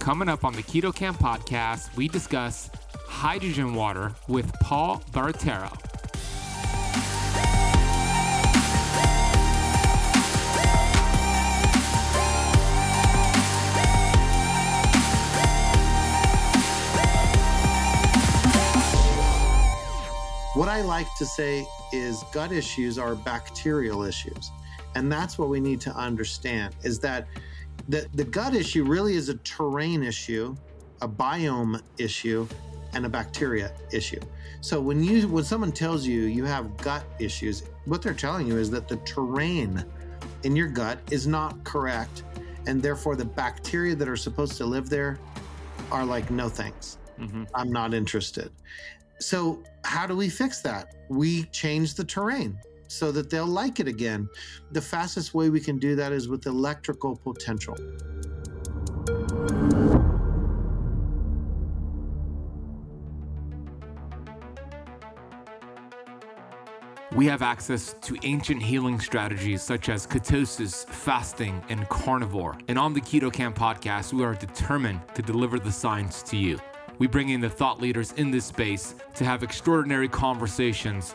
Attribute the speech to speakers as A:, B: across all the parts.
A: Coming up on the Keto Camp podcast, we discuss hydrogen water with Paul Barattiero.
B: What I like to say is gut issues are bacterial issues. And that's what we need to understand is that the, the gut issue really is a terrain issue, a biome issue, and a bacteria issue. So when you when someone tells you you have gut issues, what they're telling you is that the terrain in your gut is not correct, and therefore the bacteria that are supposed to live there are like no thanks. Mm-hmm. I'm not interested. So, how do we fix that? We change the terrain so that they'll like it again. The fastest way we can do that is with electrical potential.
A: We have access to ancient healing strategies such as ketosis, fasting, and carnivore. And on the Keto Camp podcast, we are determined to deliver the science to you. We bring in the thought leaders in this space to have extraordinary conversations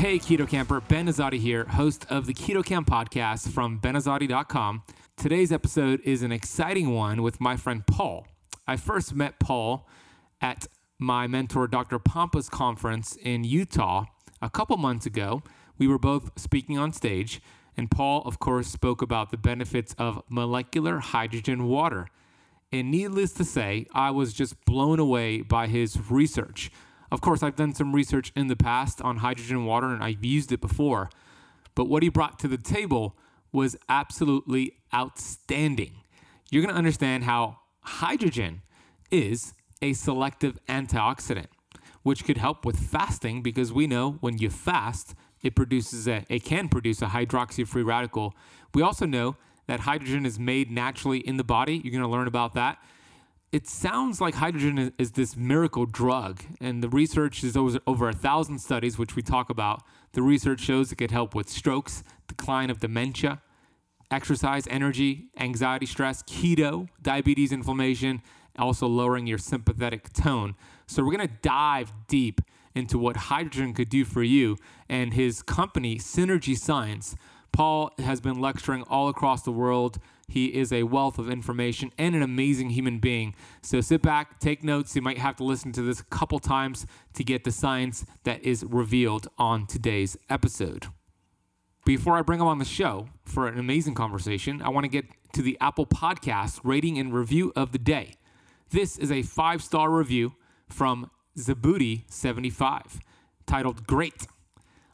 A: Hey, Keto Camper, Ben Azadi here, host of the Keto Camp podcast from benazadi.com. Today's episode is an exciting one with my friend Paul. I first met Paul at my mentor Dr. Pompa's conference in Utah a couple months ago. We were both speaking on stage, and Paul, of course, spoke about the benefits of molecular hydrogen water. And needless to say, I was just blown away by his research. Of course, I've done some research in the past on hydrogen water and I've used it before, but what he brought to the table was absolutely outstanding. You're going to understand how hydrogen is a selective antioxidant, which could help with fasting because we know when you fast, it produces a it can produce a hydroxy free radical. We also know that hydrogen is made naturally in the body. You're going to learn about that it sounds like hydrogen is, this miracle drug, and the research is over, over a thousand studies, which we talk about. The research shows it could help with strokes, decline of dementia, exercise, energy, anxiety, stress, keto, diabetes, inflammation, also lowering your sympathetic tone. So, we're gonna dive deep into what hydrogen could do for you and his company, Synergy Science. Paul has been lecturing all across the world he is a wealth of information and an amazing human being. So sit back, take notes. You might have to listen to this a couple times to get the science that is revealed on today's episode. Before I bring him on the show for an amazing conversation, I want to get to the Apple Podcast rating and review of the day. This is a five star review from Zabooty75 titled Great.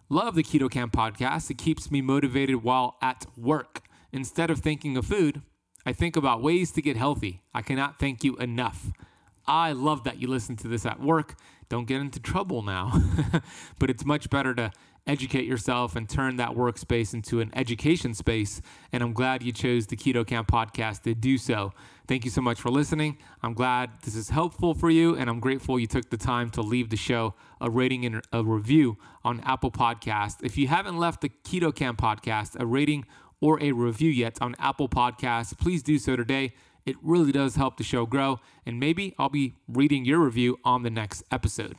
A: Love the Keto Camp podcast. It keeps me motivated while at work. Instead of thinking of food, I think about ways to get healthy. I cannot thank you enough. I love that you listen to this at work. Don't get into trouble now. but it's much better to educate yourself and turn that workspace into an education space. And I'm glad you chose the Keto Camp podcast to do so. Thank you so much for listening. I'm glad this is helpful for you, and I'm grateful you took the time to leave the show a rating and a review on Apple Podcast. If you haven't left the Keto Camp podcast, a rating or a review yet on Apple Podcasts, please do so today. It really does help the show grow, and maybe I'll be reading your review on the next episode.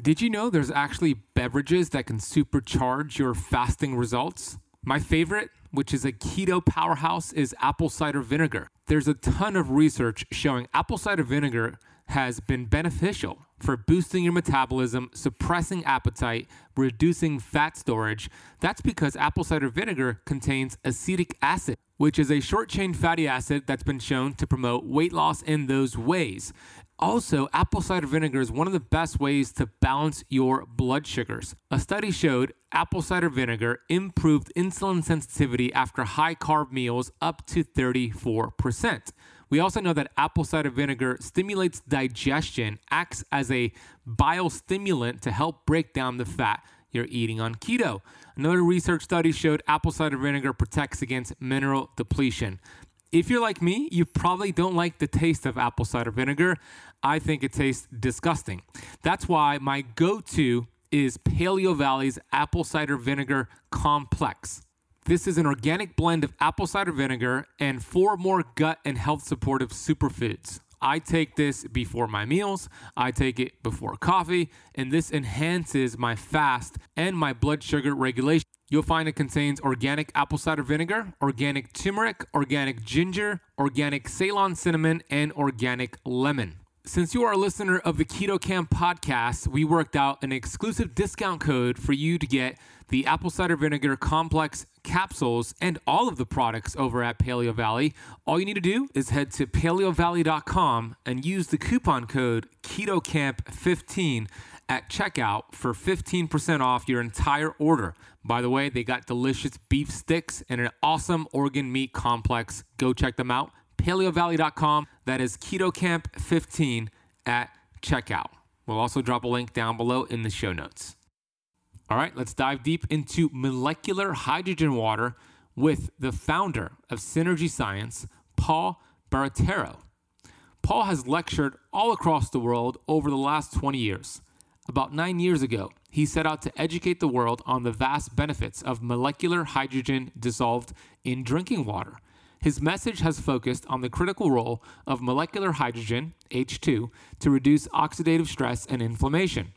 A: Did you know there's actually beverages that can supercharge your fasting results? My favorite, which is a keto powerhouse, is apple cider vinegar. There's a ton of research showing apple cider vinegar has been beneficial for boosting your metabolism, suppressing appetite, reducing fat storage. That's because apple cider vinegar contains acetic acid, which is a short chain fatty acid that's been shown to promote weight loss in those ways. Also, apple cider vinegar is one of the best ways to balance your blood sugars. A study showed apple cider vinegar improved insulin sensitivity after high carb meals up to 34%. We also know that apple cider vinegar stimulates digestion, acts as a bile stimulant to help break down the fat you're eating on keto. Another research study showed apple cider vinegar protects against mineral depletion. If you're like me, you probably don't like the taste of apple cider vinegar. I think it tastes disgusting. That's why my go to is Paleo Valley's apple cider vinegar complex. This is an organic blend of apple cider vinegar and four more gut and health supportive superfoods. I take this before my meals, I take it before coffee, and this enhances my fast and my blood sugar regulation. You'll find it contains organic apple cider vinegar, organic turmeric, organic ginger, organic Ceylon cinnamon, and organic lemon. Since you are a listener of the Keto Camp podcast, we worked out an exclusive discount code for you to get the apple cider vinegar complex capsules and all of the products over at Paleo Valley. All you need to do is head to paleovalley.com and use the coupon code KetoCamp15 at checkout for 15% off your entire order. By the way, they got delicious beef sticks and an awesome organ meat complex. Go check them out. PaleoValley.com. That is KetoCamp15 at checkout. We'll also drop a link down below in the show notes. All right, let's dive deep into molecular hydrogen water with the founder of Synergy Science, Paul Barattiero. Paul has lectured all across the world over the last 20 years. About nine years ago, he set out to educate the world on the vast benefits of molecular hydrogen dissolved in drinking water. His message has focused on the critical role of molecular hydrogen, H2, to reduce oxidative stress and inflammation.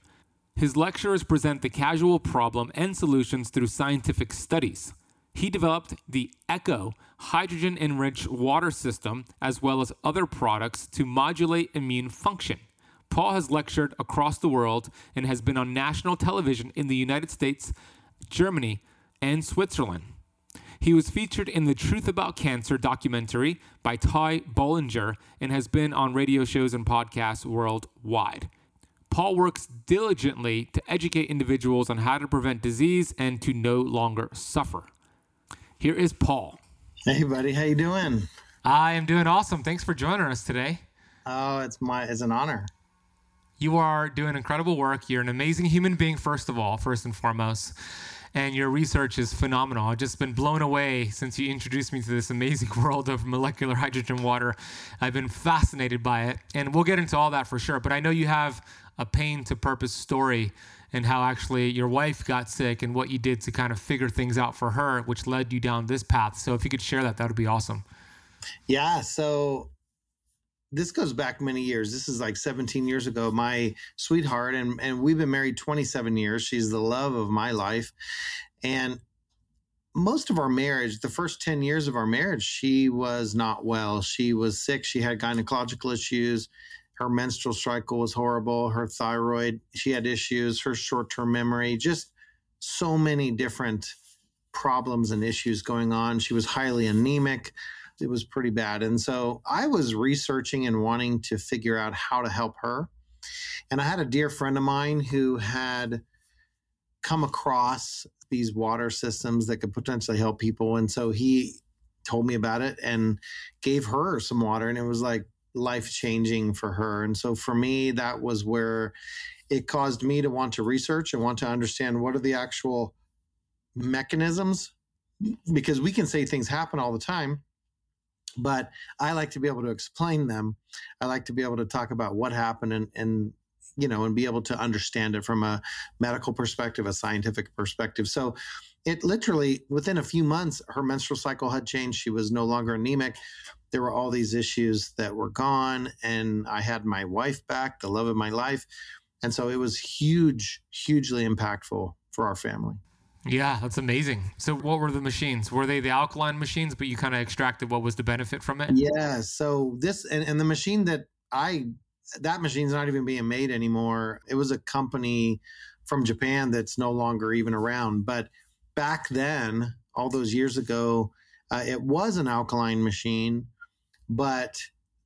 A: His lecturers present the casual problem and solutions through scientific studies. He developed the ECHO hydrogen enriched water system as well as other products to modulate immune function. Paul has lectured across the world and has been on national television in the United States, Germany, and Switzerland. He was featured in the Truth About Cancer documentary by Ty Bollinger and has been on radio shows and podcasts worldwide. Paul works diligently to educate individuals on how to prevent disease and to no longer suffer. Here is Paul.
B: Hey, buddy, how you doing?
A: I am doing awesome. Thanks for joining us today.
B: Oh, it's my it's an honor.
A: You are doing incredible work. You're an amazing human being, first of all, first and foremost. And your research is phenomenal. I've just been blown away since you introduced me to this amazing world of molecular hydrogen water. I've been fascinated by it. And we'll get into all that for sure. But I know you have a pain to purpose story and how actually your wife got sick and what you did to kind of figure things out for her, which led you down this path. So if you could share that, that would be awesome.
B: Yeah. So this goes back many years. This is like 17 years ago. My sweetheart, and, and we've been married 27 years. She's the love of my life. And most of our marriage, the first 10 years of our marriage, she was not well. She was sick. She had gynecological issues. Her menstrual cycle was horrible. Her thyroid, she had issues. Her short term memory, just so many different problems and issues going on. She was highly anemic it was pretty bad. And so I was researching and wanting to figure out how to help her. And I had a dear friend of mine who had come across these water systems that could potentially help people. And so he told me about it and gave her some water. And it was like life changing for her. And so for me, that was where it caused me to want to research and want to understand what are the actual mechanisms because we can say things happen all the time but I like to be able to explain them. I like to be able to talk about what happened and, and you know, and be able to understand it from a medical perspective, a scientific perspective. So it literally, within a few months, her menstrual cycle had changed. She was no longer anemic. There were all these issues that were gone. And I had my wife back, the love of my life. And so it was huge, hugely impactful for our family.
A: Yeah, that's amazing. So, what were the machines? Were they the alkaline machines, but you kind of extracted what was the benefit from it?
B: Yeah. So, this and, and the machine that I, that machine's not even being made anymore. It was a company from Japan that's no longer even around. But back then, all those years ago, uh, it was an alkaline machine, but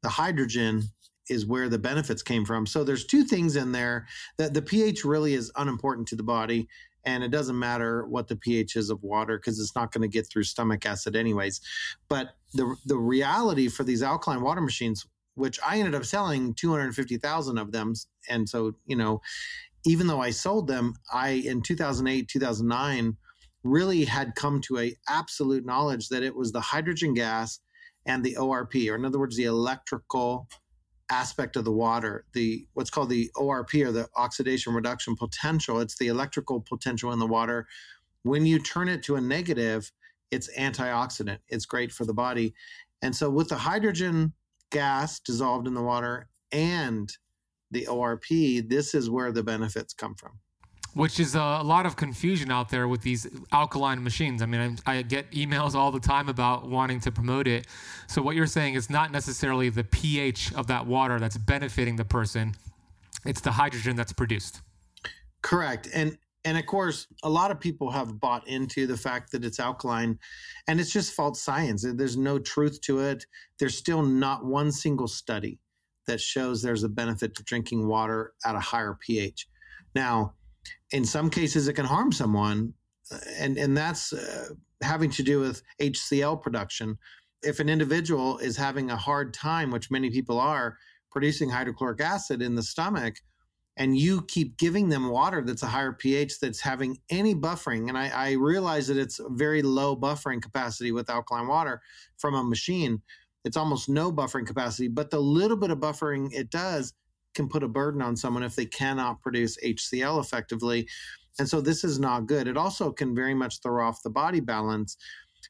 B: the hydrogen is where the benefits came from. So there's two things in there that the pH really is unimportant to the body and it doesn't matter what the pH is of water because it's not going to get through stomach acid anyways. But the the reality for these alkaline water machines, which I ended up selling 250,000 of them, and so you know, even though I sold them, I in 2008 2009 really had come to a absolute knowledge that it was the hydrogen gas and the ORP, or in other words, the electrical aspect of the water, the what's called the ORP or the oxidation reduction potential. It's the electrical potential in the water. When you turn it to a negative, it's antioxidant. It's great for the body. And so with the hydrogen gas dissolved in the water and the ORP, this is where the benefits come from
A: which is a lot of confusion out there with these alkaline machines. I mean, I, I, get emails all the time about wanting to promote it. So, what you're saying is not necessarily the pH of that water that's benefiting the person, it's the hydrogen that's produced.
B: Correct. And and of course, a lot of people have bought into the fact that it's alkaline, and it's just false science. There's no truth to it. There's still not one single study that shows there's a benefit to drinking water at a higher pH. Now, in some cases it can harm someone and and that's uh, having to do with HCl production. If an individual is having a hard time which many people are producing hydrochloric acid in the stomach and you keep giving them water that's a higher pH that's having any buffering and I, I realize that it's very low buffering capacity with alkaline water from a machine it's almost no buffering capacity but the little bit of buffering it does can put a burden on someone if they cannot produce HCl effectively. And so this is not good. It also can very much throw off the body balance.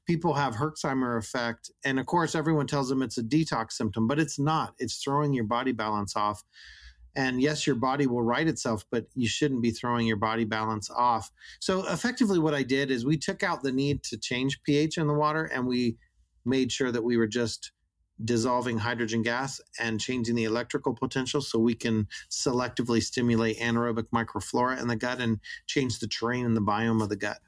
B: People have Herxheimer effect. And of course, everyone tells them it's a detox symptom, but it's not. It's throwing your body balance off. And yes, your body will right itself, but you shouldn't be throwing your body balance off. So effectively, what I did is we took out the need to change pH in the water and we made sure that we were just dissolving hydrogen gas and changing the electrical potential so we can selectively stimulate anaerobic microflora in the gut and change the terrain and the biome of the gut.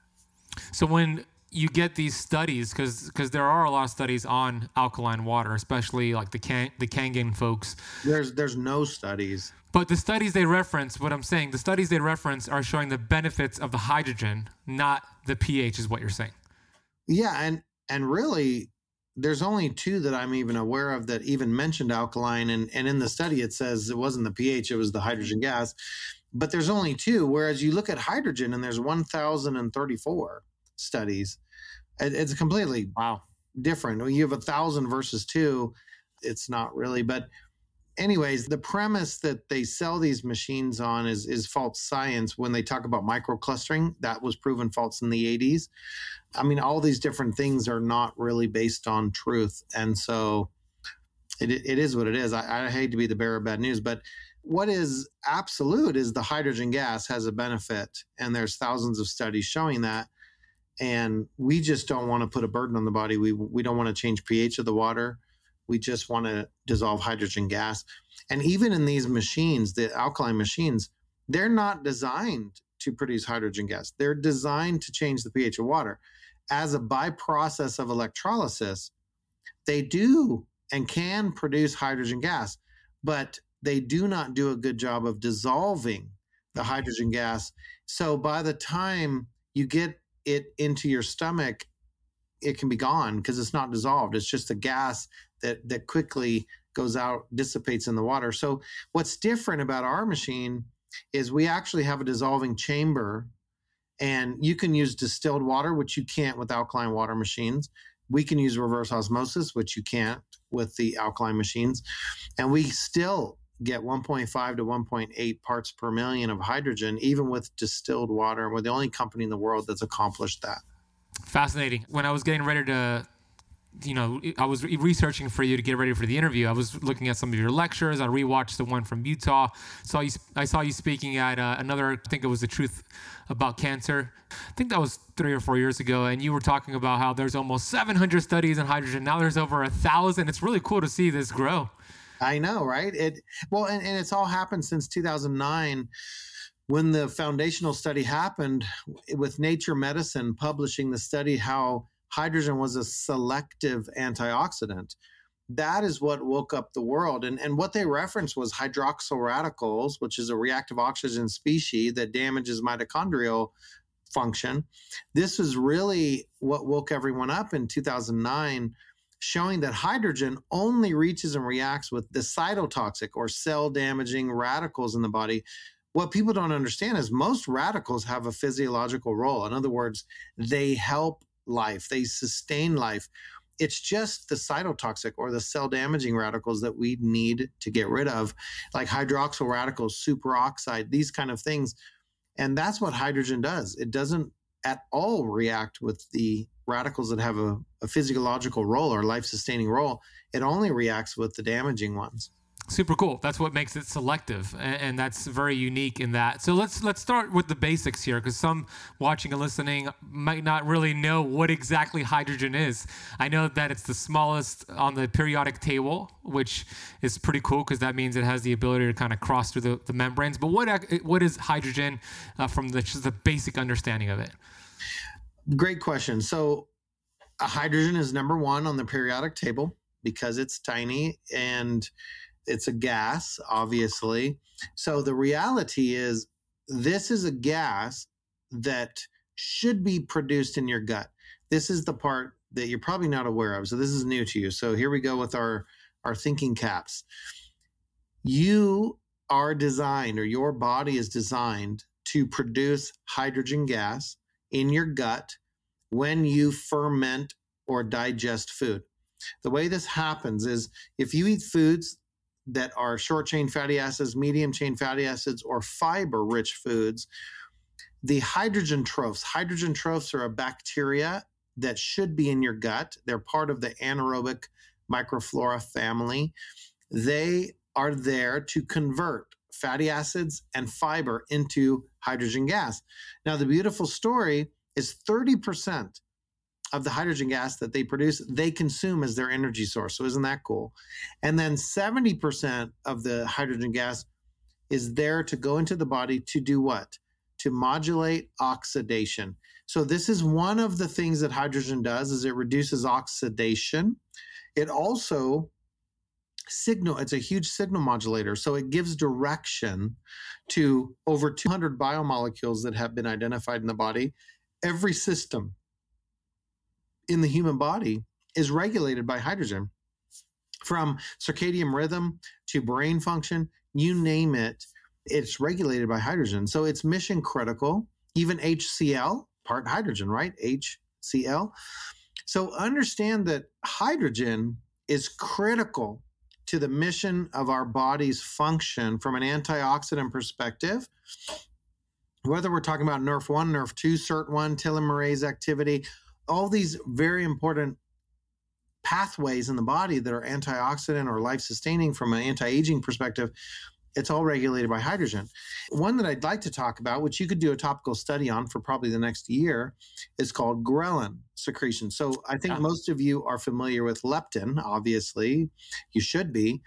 A: So when you get these studies because because there are a lot of studies on alkaline water, especially like the Kang, the Kangen folks.
B: There's there's no studies.
A: But the studies they reference, what I'm saying, the studies they reference are showing the benefits of the hydrogen, not the pH, is what you're saying.
B: Yeah, and and really there's only two that I'm even aware of that even mentioned alkaline. And, and in the study, it says it wasn't the pH, it was the hydrogen gas. But there's only two. Whereas you look at hydrogen and there's 1,034 studies. It, it's completely
A: wow
B: different. You have a thousand versus two. It's not really. But anyways, the premise that they sell these machines on is is false science. When they talk about microclustering, that was proven false in the 80s. I mean, all these different things are not really based on truth, and so it it is what it is. I, I hate to be the bearer of bad news, but what is absolute is the hydrogen gas has a benefit, and there's thousands of studies showing that. And we just don't want to put a burden on the body. We we don't want to change pH of the water we just want to dissolve hydrogen gas. And even in these machines, the alkaline machines, they're not designed to produce hydrogen gas. They're designed to change the pH of water. As a byprocess of electrolysis, they do and can produce hydrogen gas, but they do not do a good job of dissolving the hydrogen gas. So by the time you get it into your stomach, it can be gone because it's not dissolved. It's just a gas that that quickly goes out, dissipates in the water. So what's different about our machine is we actually have a dissolving chamber and you can use distilled water, which you can't with alkaline water machines. We can use reverse osmosis, which you can't with the alkaline machines. And we still get 1.5 to 1.8 parts per million of hydrogen, even with distilled water. We're the only company in the world that's accomplished that.
A: Fascinating. When I was getting ready to you know, I was researching for you to get ready for the interview. I was looking at some of your lectures. I rewatched the one from Utah. Saw you. I saw you speaking at uh, another. I think it was the Truth About Cancer. I think that was three or four years ago, and you were talking about how there's almost 700 studies on hydrogen. Now there's over a thousand. It's really cool to see this grow.
B: I know, right? It well, and, and it's all happened since 2009 when the foundational study happened with Nature Medicine publishing the study how hydrogen was a selective antioxidant. that is what woke up the world. And, and what they referenced was hydroxyl radicals, which is a reactive oxygen species that damages mitochondrial function. This was really what woke everyone up in 2009, showing that hydrogen only reaches and reacts with the cytotoxic or cell damaging radicals in the body. What people don't understand is most radicals have a physiological role. In other words, they help life, they sustain life it's just the cytotoxic or the cell damaging radicals that we need to get rid of, like hydroxyl radicals, superoxide, these kind of things. And that's what hydrogen does. It doesn't at all react with the radicals that have a, a physiological role or life sustaining role. It only reacts with the damaging ones
A: super cool. That's what makes it selective and, that's very unique in that. So let's let's start with the basics here because some watching and listening might not really know what exactly hydrogen is. I know that it's the smallest on the periodic table which is pretty cool because that means it has the ability to kind of cross through the, the membranes. But what what is hydrogen uh, from the just the basic understanding of it?
B: Great question. So hydrogen is number one on the periodic table because it's tiny and it's a gas, obviously. So the reality is, this is a gas that should be produced in your gut. This is the part that you're probably not aware of. So this is new to you. So here we go with our our thinking caps. You are designed, or your body is designed to produce hydrogen gas in your gut when you ferment or digest food. The way this happens is if you eat foods that are short chain fatty acids, medium chain fatty acids, or fiber rich foods. The hydrogen trophs, hydrogen trophs are a bacteria that should be in your gut. They're part of the anaerobic microflora family. They are there to convert fatty acids and fiber into hydrogen gas. Now, the beautiful story is 30% of the hydrogen gas that they produce, they consume as their energy source. So, isn't that cool? And then 70% of the hydrogen gas is there to go into the body to do what? To modulate oxidation. So, this is one of the things that hydrogen does is it reduces oxidation. It also signal it's a huge signal modulator so it gives direction to over 200 biomolecules that have been identified in the body every system in the human body is regulated by hydrogen. From circadian rhythm to brain function you name it it's regulated by hydrogen. So it's mission critical. Even hcl part hydrogen right? Hcl so understand that hydrogen is critical to the mission of our body's function from an antioxidant perspective. Whether we're talking about Nrf1 Nrf2 SIRT1 telomerase activity all these very important pathways in the body that are antioxidant or life sustaining from an anti aging perspective, it's all regulated by hydrogen. One that I'd like to talk about, which you could do a topical study on for probably the next year, is called ghrelin secretion. So I think yeah. most of you are familiar with leptin, obviously. You should be.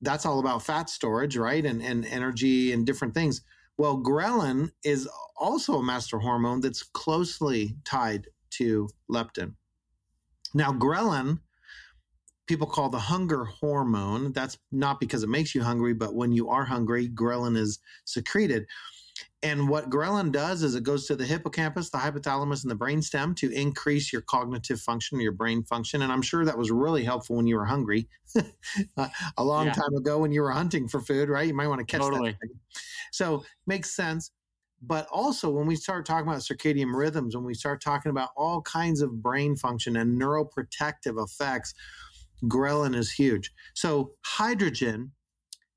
B: That's all about fat storage, right? And, and energy and different things. Well, ghrelin is also a master hormone that's closely tied to leptin. Now, ghrelin, people call the hunger hormone. That's not because it makes you hungry, but when you are hungry, ghrelin is secreted. And what ghrelin does is it goes to the hippocampus, the hypothalamus, and the brainstem to increase your cognitive function, your brain function. And I'm sure that was really helpful when you were hungry uh, a long yeah. time ago when you were hunting for food, right? You might want to catch totally. that. So makes sense. But also, when we start talking about circadian rhythms, when we start talking about all kinds of brain function and neuroprotective effects, ghrelin is huge. So, hydrogen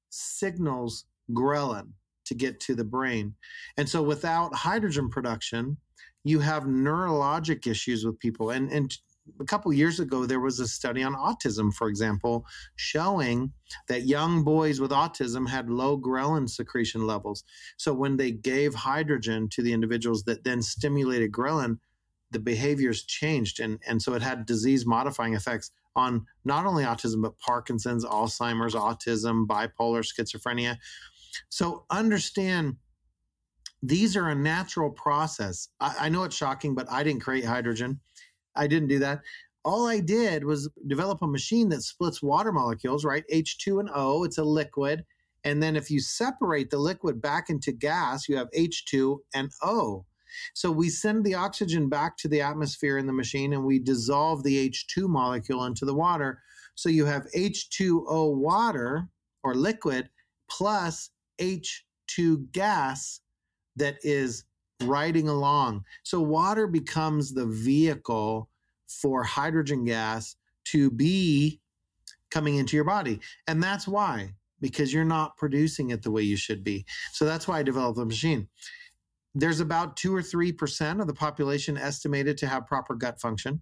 B: signals ghrelin to get to the brain. And so, without hydrogen production, you have neurologic issues with people. And, and a couple years ago, there was a study on autism, for example, showing that young boys with autism had low ghrelin secretion levels. So when they gave hydrogen to the individuals that then stimulated ghrelin, the behaviors changed. And, and so it had disease modifying effects on not only autism, but Parkinson's, Alzheimer's, autism, bipolar, schizophrenia. So understand these are a natural process. I, I know it's shocking, but I didn't create hydrogen. I didn't do that. all I did was develop a machine that splits water molecules, right? H2 and O, it's a liquid. And then if you separate the liquid back into gas, you have H2 and O. So we send the oxygen back to the atmosphere in the machine and we dissolve the H2 molecule into the water. So you have H2O water or liquid plus H2 gas that is riding along. So water becomes the vehicle for hydrogen gas to be coming into your body. And that's why, because you're not producing it the way you should be. So that's why I developed the machine. There's about two or 3% of the population estimated to have proper gut function.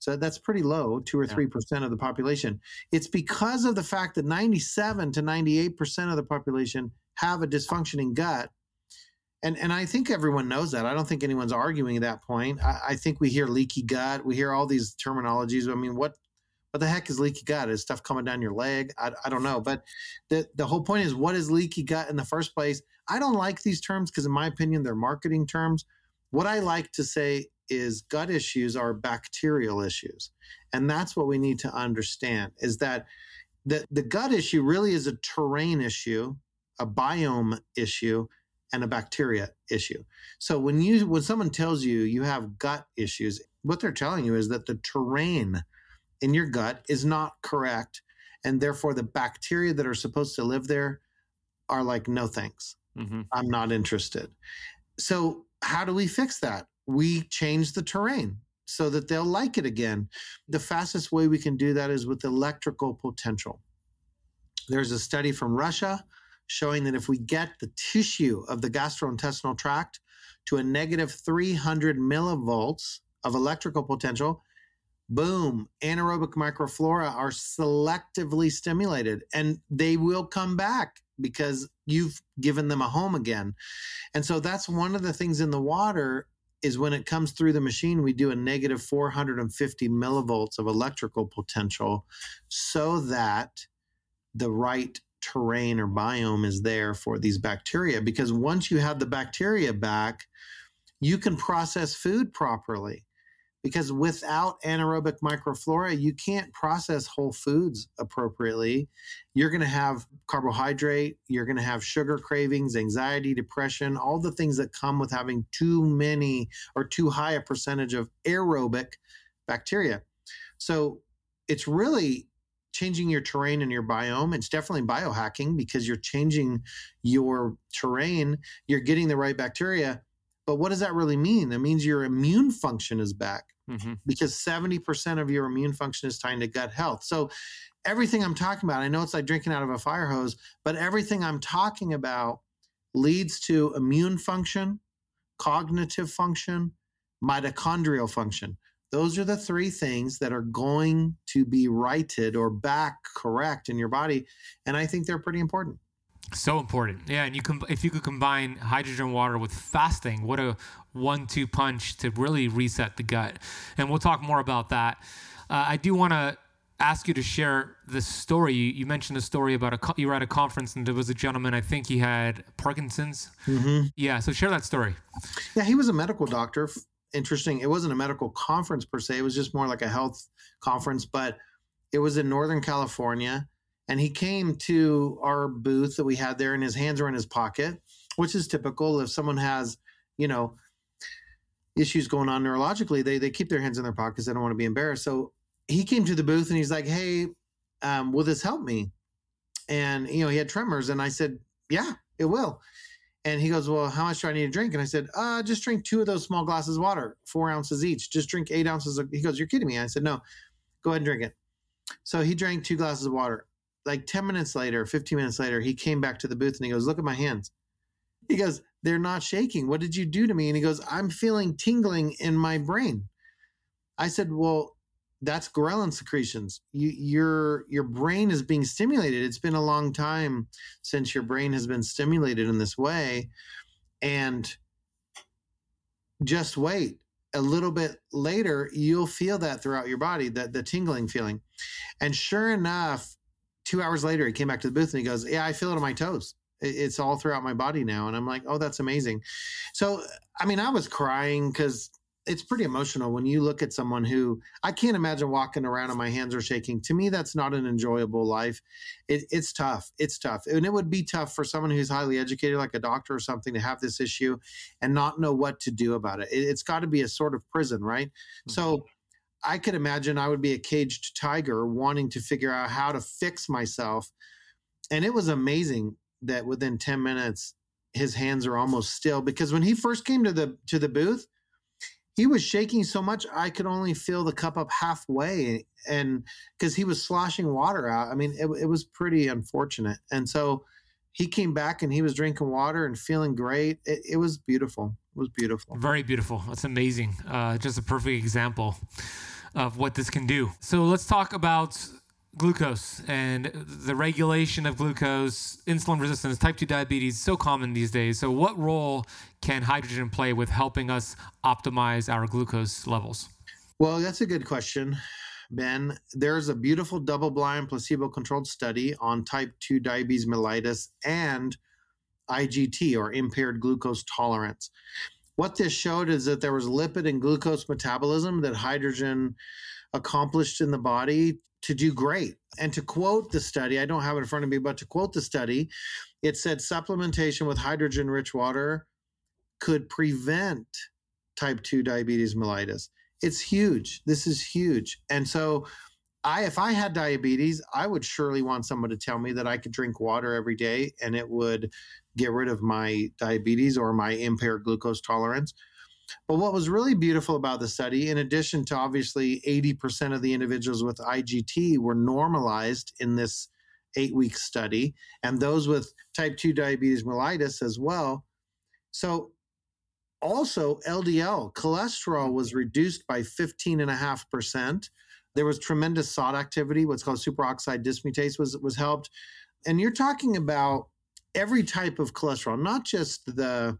B: So that's pretty low, two or three yeah. percent of the population. It's because of the fact that 97 to 98 percent of the population have a dysfunctioning gut and and I think everyone knows that. I don't think anyone's arguing that point. I, I, think we hear leaky gut. We hear all these terminologies. I mean, what what the heck is leaky gut? Is stuff coming down your leg? I, I don't know. But the the whole point is, what is leaky gut in the first place? I don't like these terms because, in my opinion, they're marketing terms. What I like to say is gut issues are bacterial issues, and that's what we need to understand. Is that the the gut issue really is a terrain issue, a biome issue and a bacteria issue. So when you when someone tells you you have gut issues, what they're telling you is that the terrain in your gut is not correct and therefore the bacteria that are supposed to live there are like no thanks. Mm-hmm. I'm not interested. So how do we fix that? We change the terrain so that they'll like it again. The fastest way we can do that is with electrical potential. There's a study from Russia showing that if we get the tissue of the gastrointestinal tract to a negative 300 millivolts of electrical potential, boom, anaerobic microflora are selectively stimulated and they will come back because you've given them a home again. And so that's one of the things in the water is when it comes through the machine, we do a negative 450 millivolts of electrical potential so that the right terrain or biome is there for these bacteria because once you have the bacteria back, you can process food properly. Because without anaerobic microflora, you can't process whole foods appropriately. You're going to have carbohydrate, you're going to have sugar cravings, anxiety, depression, all the things that come with having too many or too high a percentage of aerobic bacteria. So it's really changing your terrain and your biome. It's definitely biohacking because you're changing your terrain, you're getting the right bacteria. But what does that really mean? That means your immune function is back mm-hmm. because 70% of your immune function is tied to gut health. So everything I'm talking about, I know it's like drinking out of a fire hose, but everything I'm talking about leads to immune function, cognitive function, mitochondrial function. Those are the three things that are going to be righted or back correct in your body. And I think they're pretty important.
A: So important. Yeah. And you can, if you could combine hydrogen water with fasting, what a one two punch to really reset the gut. And we'll talk more about that. Uh, I do want to ask you to share the story. You, you mentioned a story about a you were at a conference and there was a gentleman. I think he had Parkinson's. Mm-hmm. Yeah, so share that story.
B: Yeah, he was a medical doctor interesting. It wasn't a medical conference per se. It was just more like a health conference, but it was in Northern California. And he came to our booth that we had there, and his hands were in his pocket, which is typical. If someone has, you know, issues going on neurologically, they they keep their hands in their pockets. They don't want to be embarrassed. So he came to the booth and he's like, "Hey, um, will this help me?" And you know, he had tremors, and I said, "Yeah, it will." And he goes, Well, how much do I need to drink? And I said, uh, just drink two of those small glasses of water, four ounces each. Just drink eight ounces. Of, he goes, You're kidding me. I said, No, go ahead and drink it. So he drank two glasses of water. Like 10 minutes later, 15 minutes later, he came back to the booth and he goes, Look at my hands. He goes, They're not shaking. What did you do to me? And he goes, I'm feeling tingling in my brain. I said, Well, that's ghrelin secretions. You, your your brain is being stimulated. It's been a long time since your brain has been stimulated in this way, and just wait. A little bit later, you'll feel that throughout your body, that the tingling feeling. And sure enough, two hours later, he came back to the booth and he goes, "Yeah, I feel it on my toes. It's all throughout my body now." And I'm like, "Oh, that's amazing." So, I mean, I was crying because it's pretty emotional when you look at someone who I can't imagine walking around and my hands are shaking. To me, that's not an enjoyable life. It, it's tough. It's tough. And it would be tough for someone who's highly educated, like a doctor or something, to have this issue and not know what to do about it. it has got to be a sort of prison, right? Mm-hmm. So I could imagine I would be a caged tiger wanting to figure out how to fix myself. And it was amazing that within 10 minutes, his hands are almost still because when he first came to the to the booth he was shaking so much I could only fill the cup up halfway, and because he was sloshing water out. I mean, it, it was pretty unfortunate. And so he came back and he was drinking water and feeling great. It, it was beautiful. It was beautiful.
A: Very beautiful. That's amazing. Uh, just a perfect example of what this can do. So let's talk about glucose and the regulation of glucose, insulin resistance, type 2 diabetes, so common these days. So, what role can hydrogen play with helping us optimize our glucose levels?
B: Well, that's a good question, Ben. There's a beautiful double blind placebo controlled study on type 2 diabetes mellitus and IGT or impaired glucose tolerance. What this showed is that there was lipid and glucose metabolism that hydrogen accomplished in the body to do great. And to quote the study, I don't have it in front of me, but to quote the study, it said supplementation with hydrogen rich water could prevent type 2 diabetes mellitus. It's huge. This is huge. And so I if I had diabetes, I would surely want someone to tell me that I could drink water every day and it would get rid of my diabetes or my impaired glucose tolerance. But what was really beautiful about the study, in addition to obviously 80% of the individuals with IGT were normalized in this eight week study, and those with type 2 diabetes mellitus as well. So, also, LDL cholesterol was reduced by 15.5%. There was tremendous SOD activity, what's called superoxide dismutase was, was helped. And you're talking about every type of cholesterol, not just the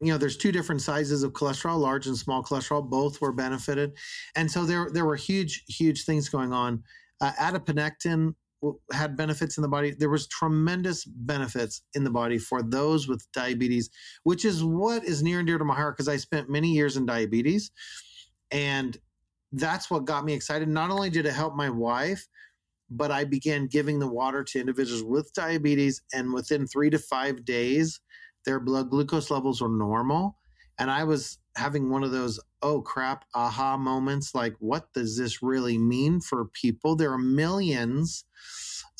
B: you know there's two different sizes of cholesterol large and small cholesterol both were benefited. And so there there were huge huge things going on. Uh, adiponectin had benefits in the body. There was tremendous benefits in the body for those with diabetes which is what is near and dear to my heart because i spent many years in diabetes. And that's what got me excited. Not only did it help my wife but i began giving the water to individuals with diabetes and within three to five days their blood glucose levels were normal. And I was having one of those, oh crap, aha moments like, what does this really mean for people? There are millions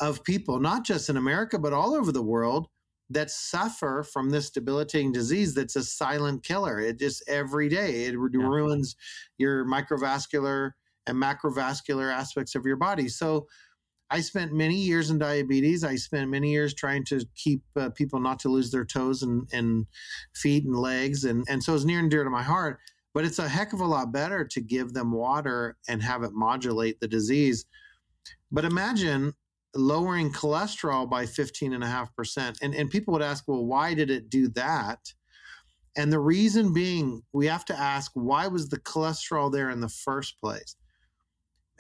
B: of people, not just in America, but all over the world, that suffer from this debilitating disease that's a silent killer. It just every day it yeah. ruins your microvascular and macrovascular aspects of your body. So I spent many years in diabetes. I spent many years trying to keep uh, people not to lose their toes and, and feet and legs. And, and so it's near and dear to my heart. But it's a heck of a lot better to give them water and have it modulate the disease. But imagine lowering cholesterol by 15.5%. And, and people would ask, well, why did it do that? And the reason being, we have to ask, why was the cholesterol there in the first place?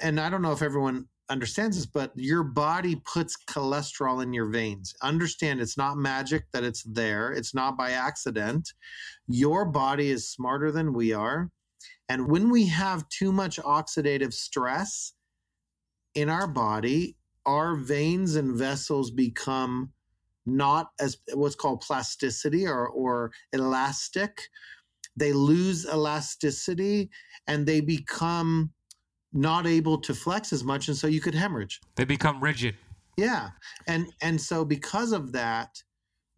B: And I don't know if everyone understands this, but your body puts cholesterol in your veins. Understand it's not magic that it's there, it's not by accident. Your body is smarter than we are. And when we have too much oxidative stress in our body, our veins and vessels become not as what's called plasticity or, or elastic. They lose elasticity and they become not able to flex as much and so you could hemorrhage.
A: They become rigid.
B: Yeah. And and so because of that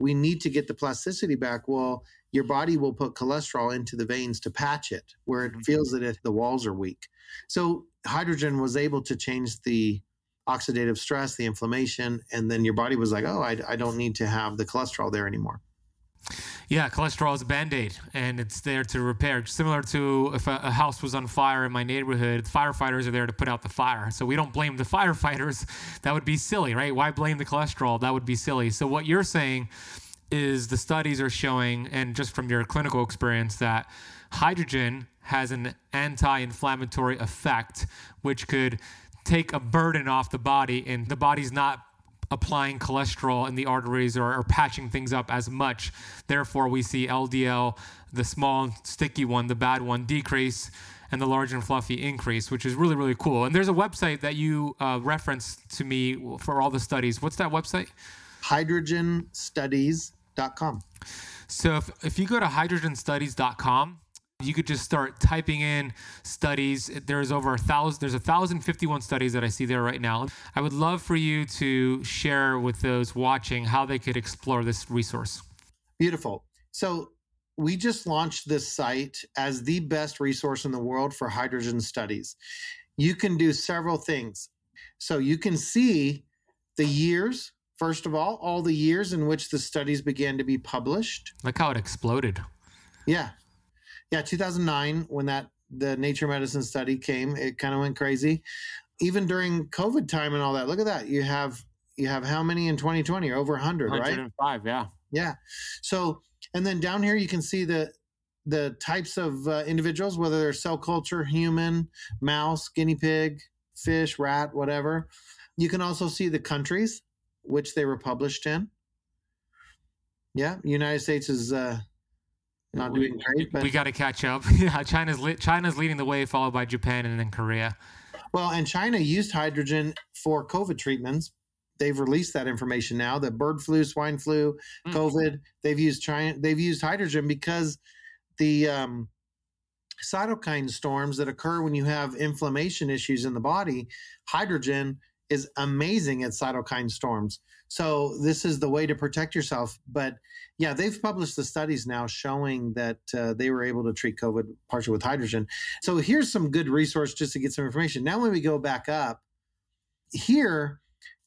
B: we need to get the plasticity back. Well your body will put cholesterol into the veins to patch it where it mm-hmm. feels that it, the walls are weak. So hydrogen was able to change the oxidative stress the inflammation and then your body was like oh I, I don't need to have the cholesterol there anymore
A: yeah, cholesterol is a band aid and it's there to repair. Similar to if a, a, house was on fire in my neighborhood, firefighters are there to put out the fire. So we don't blame the firefighters. That would be silly, right? Why blame the cholesterol? That would be silly. So what you're saying is the studies are showing, and just from your clinical experience, that hydrogen has an anti inflammatory effect, which could take a burden off the body, and the body's not applying cholesterol in the arteries or, or, patching things up as much. Therefore, we see LDL the small sticky one, the bad one, decrease, and the large and fluffy increase, which is really, really cool. And there's a website that you uh, referenced to me for all the studies. What's that website?
B: hydrogenstudies.com.
A: So if, if you go to hydrogenstudies.com, you could just start typing in studies. There's over a thousand, there's a thousand fifty-one studies that I see there right now. I would love for you to share with those watching how they could explore this resource.
B: Beautiful. So we just launched this site as the best resource in the world for hydrogen studies. You can do several things. So you can see the years, first of all, all the years in which the studies began to be published.
A: Like how it exploded.
B: Yeah. Yeah, 2009 when that the Nature Medicine study came, it kind of went crazy. Even during COVID time and all that. Look at that. You have you have how many in 2020? Over 100, right?
A: 105, yeah.
B: Yeah. So, and then down here you can see the the types of uh, individuals, whether they're cell culture, human, mouse, guinea pig, fish, rat, whatever. You can also see the countries which they were published in. Yeah, United States is uh, not
A: we,
B: doing great, but
A: we got to catch up. yeah, China's li- China's leading the way, followed by Japan and then Korea.
B: well, and China used hydrogen for COVID treatments. They've released that information now. The bird flu, swine flu,
A: Mm.
B: COVID. They've used China. They've used hydrogen because the um, cytokine storms that occur when you have inflammation issues in the body, hydrogen is amazing at cytokine storms. So this is the way to protect yourself. But yeah, they've published the studies now showing that uh, they were able to treat COVID partially with hydrogen. So here's some good resource just to get some information. Now, when we go back up here,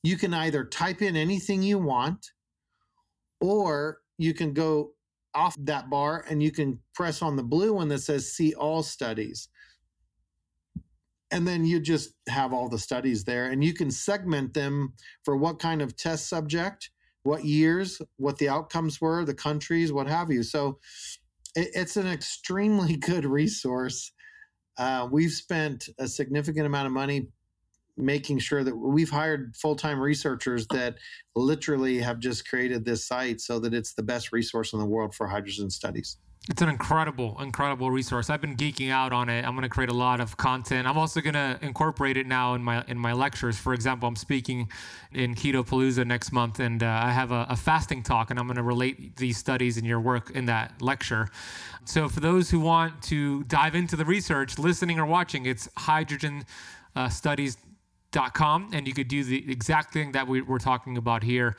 B: you can either type in anything you want, or you can go off that bar and you can press on the blue one that says see all studies and then you just have all the studies there and you can segment them for what kind of test subject what years what the outcomes were the countries what have you. So it, it's an extremely good resource. Uh, we've spent a significant amount of money making sure that we've hired full-time researchers that literally have just created this site so that it's the best resource in the world for hydrogen studies
A: It's an incredible, incredible resource. I've been geeking out on it. I'm going to create a lot of content. I'm also going to incorporate it now in my in my lectures. For example, I'm speaking in Keto Palooza next month, and uh, I have a, a fasting talk, and I'm going to relate these studies and your work in that lecture. So, for those who want to dive into the research, listening or watching, it's hydrogen uh, and you could do the exact thing that we, we're talking about here.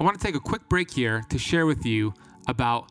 A: I want to take a quick break here to share with you about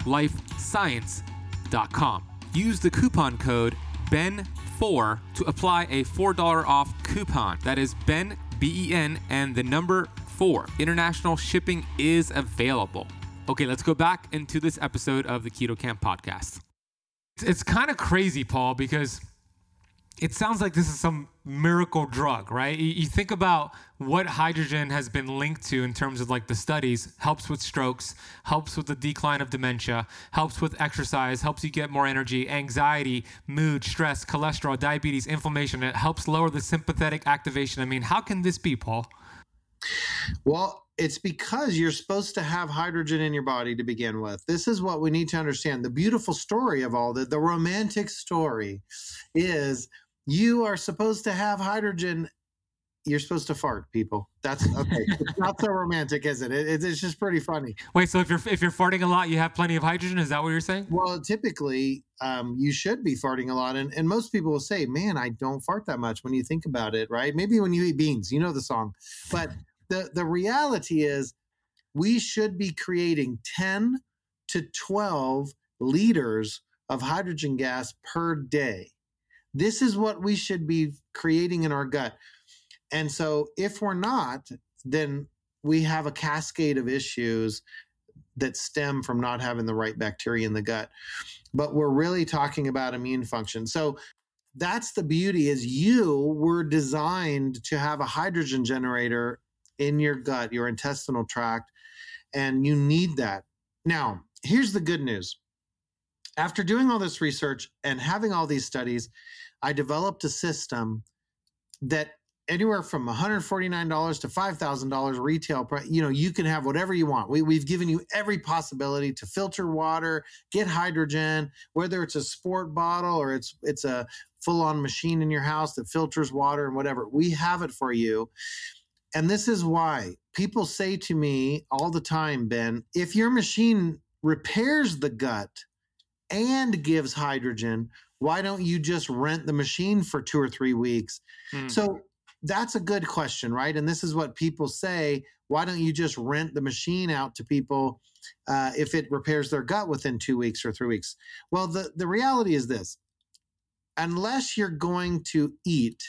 A: purelifescience.com. Use the coupon code BEN4 to apply a $4 off coupon. That is BEN, B E N, and the number 4. International shipping is available. Okay, let's go back into this episode of the Keto Camp podcast. It's, it's kind of crazy, Paul, because it sounds like this is some miracle drug, right? You think about what hydrogen has been linked to in terms of like the studies helps with strokes, helps with the decline of dementia, helps with exercise, helps you get more energy, anxiety, mood, stress, cholesterol, diabetes, inflammation. It helps lower the sympathetic activation. I mean, how can this be, Paul?
B: Well, it's because you're supposed to have hydrogen in your body to begin with. This is what we need to understand. The beautiful story of all that, the romantic story is you are supposed to have hydrogen. You're supposed to fart people. That's okay. It's not so romantic is it? it? it's just pretty funny.
A: Wait so if you're if you're farting a lot you have plenty of hydrogen? Is that what you're saying?
B: Well typically um, you should be farting a lot and, and most people will say man i don't fart that much when you think about it right? Maybe when you eat beans you know the song. But the the reality is we should be creating 10 to 12 liters of hydrogen gas per day this is what we should be creating in our gut. And so if we're not, then we have a cascade of issues that stem from not having the right bacteria in the gut. But we're really talking about immune function. So that's the beauty is you were designed to have a hydrogen generator in your gut, your intestinal tract, and you need that. Now, here's the good news. After doing all this research and having all these studies, I developed a system that anywhere from $149 to $5,000 retail you know, you can have whatever you want. We, we've given you every possibility to filter water, get hydrogen, whether it's a sport bottle or it's it's a full-on machine in your house that filters water and whatever. We have it for you. And this is why people say to me all the time, Ben, if your machine repairs the gut and gives hydrogen, why don't you just rent the machine for two or three weeks? Hmm. So that's a good question, right? And this is what people say. Why don't you just rent the machine out to people uh, if it repairs their gut within two weeks or three weeks? Well, the, the reality is this unless you're going to eat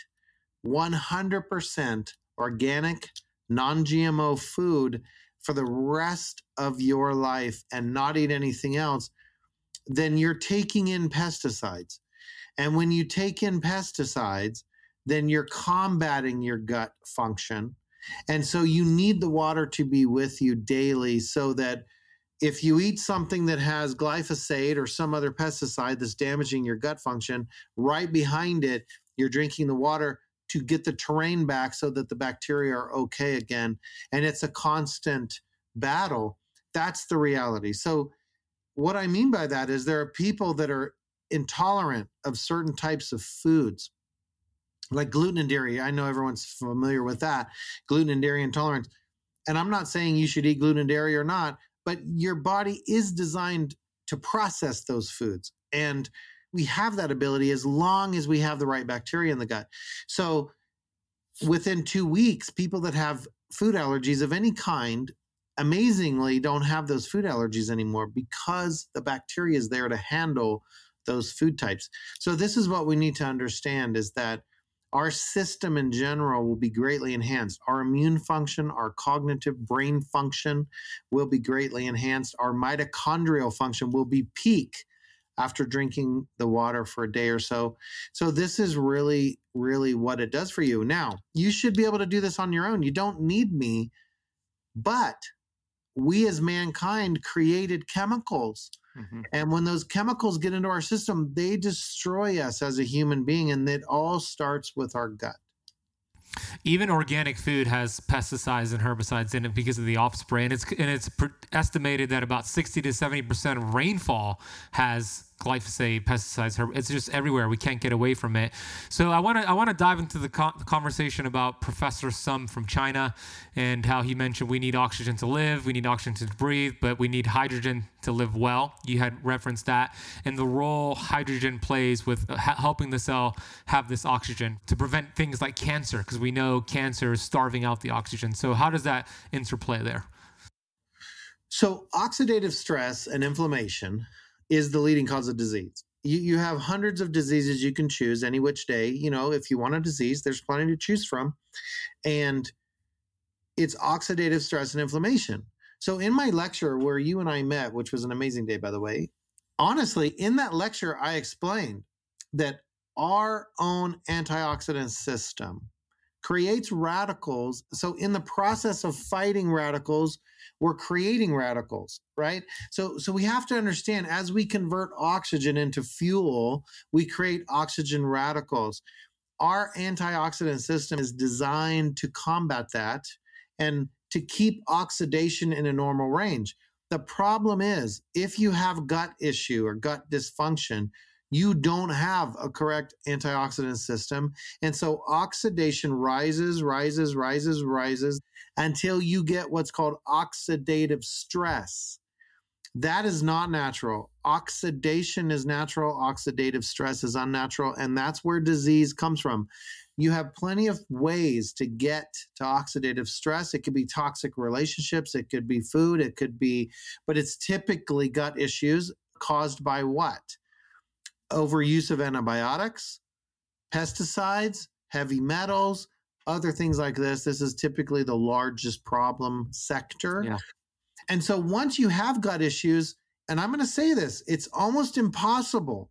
B: 100% organic, non GMO food for the rest of your life and not eat anything else, then you're taking in pesticides. And when you take in pesticides, then you're combating your gut function. And so you need the water to be with you daily so that if you eat something that has glyphosate or some other pesticide that's damaging your gut function, right behind it, you're drinking the water to get the terrain back so that the bacteria are okay again. And it's a constant battle. That's the reality. So what I mean by that is there are people that are intolerant of certain types of foods, like gluten and dairy. I know everyone's familiar with that gluten and dairy intolerance. And I'm not saying you should eat gluten and dairy or not, but your body is designed to process those foods. And we have that ability as long as we have the right bacteria in the gut. So within two weeks, people that have food allergies of any kind amazingly don't have those food allergies anymore because the bacteria is there to handle those food types. So this is what we need to understand is that our system in general will be greatly enhanced. Our immune function, our cognitive brain function will be greatly enhanced. Our mitochondrial function will be peak after drinking the water for a day or so. So this is really really what it does for you. Now, you should be able to do this on your own. You don't need me. But we as mankind created chemicals. Mm-hmm. And when those chemicals get into our system, they destroy us as a human being. And it all starts with our gut.
A: Even organic food has pesticides and herbicides in it because of the offspray, and it's and it's estimated that about sixty to seventy percent of rainfall has glyphosate, pesticides. It's just everywhere. We can't get away from it. So I want to I want to dive into the, co- the conversation about Professor Sun from China and how he mentioned we need oxygen to live, we need oxygen to breathe, but we need hydrogen to live well. You had referenced that and the role hydrogen plays with uh, helping the cell have this oxygen to prevent things like cancer because we know cancer is starving out the oxygen. So how does that interplay there?
B: So oxidative stress and inflammation is the leading cause of disease. You, you have hundreds of diseases you can choose any which day. You know, if you want a disease, there's plenty to choose from. And it's oxidative stress and inflammation. So, in my lecture where you and I met, which was an amazing day, by the way, honestly, in that lecture, I explained that our own antioxidant system creates radicals. So, in the process of fighting radicals, we're creating radicals, right? So, so we have to understand as we convert oxygen into fuel, we create oxygen radicals. Our antioxidant system is designed to combat that and to keep oxidation in a normal range. The problem is if you have gut issue or gut dysfunction, you don't have a correct antioxidant system. And so oxidation rises, rises, rises, rises until you get what's called oxidative stress. That is not natural. Oxidation is natural, oxidative stress is unnatural, and that's where disease comes from. You have plenty of ways to get to oxidative stress. It could be toxic relationships, it could be food, it could be, but it's typically gut issues caused by what? Overuse of antibiotics, pesticides, heavy metals, other things like this. This is typically the largest problem sector. Yeah. And so once you have gut issues, and I'm going to say this, it's almost impossible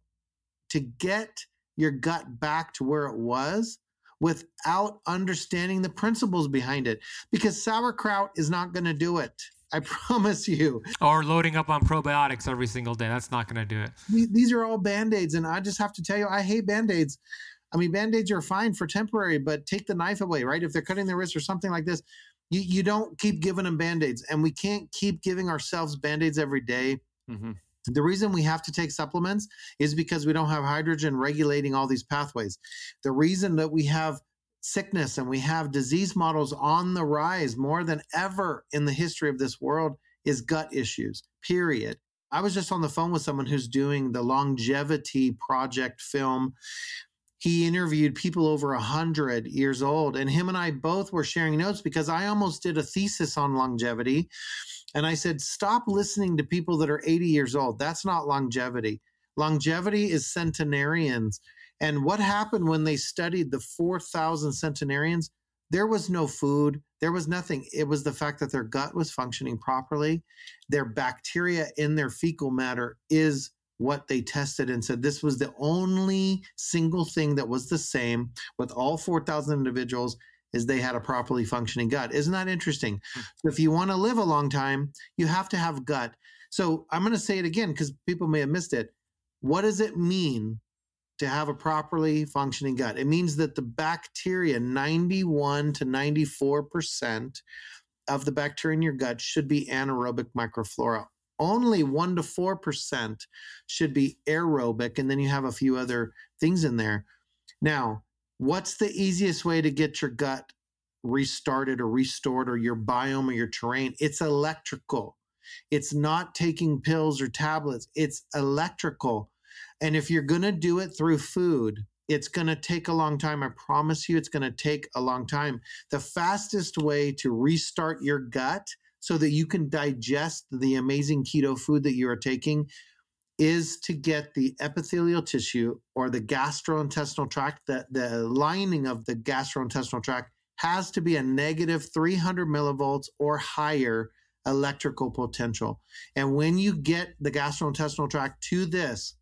B: to get your gut back to where it was without understanding the principles behind it because sauerkraut is not going to do it. I promise you.
A: Or loading up on probiotics every single day. That's not going to do it.
B: These are all band aids. And I just have to tell you, I hate band aids. I mean, band aids are fine for temporary, but take the knife away, right? If they're cutting their wrist or something like this, you, you don't keep giving them band aids. And we can't keep giving ourselves band aids every day. Mm-hmm. The reason we have to take supplements is because we don't have hydrogen regulating all these pathways. The reason that we have sickness and we have disease models on the rise more than ever in the history of this world is gut issues, period. I was just on the phone with someone who's doing the longevity project film. He interviewed people over 100 years old, and him and I both were sharing notes because I almost did a thesis on longevity. And I said, Stop listening to people that are 80 years old. That's not longevity. Longevity is centenarians and what happened when they studied the 4,000 centenarians? There was no food, there was nothing. It was the fact that their gut was functioning properly. Their bacteria in their fecal matter is what they tested and said this was the only single thing that was the same with all 4,000 individuals is they had a properly functioning gut. Isn't that interesting? Hmm. So if you want to live a long time, you have to have gut. So I'm going to say it again because people may have missed it. What does it mean to have a properly functioning gut. It means that the bacteria, 91 to 94% of the bacteria in your gut should be anaerobic microflora. Only 1 to 4% should be aerobic, and then you have a few other things in there. Now, what's the easiest way to get your gut restarted or restored or your biome or your terrain? It's electrical. It's not taking pills or tablets, it's electrical. And if you're going to do it through food, it's going to take a long time. I promise you, it's going to take a long time. The fastest way to restart your gut so that you can digest the amazing keto food that you are taking is to get the epithelial tissue or the gastrointestinal tract, the, the lining of the gastrointestinal tract has to be a negative 300 millivolts or higher electrical potential. And when you get the gastrointestinal tract to this,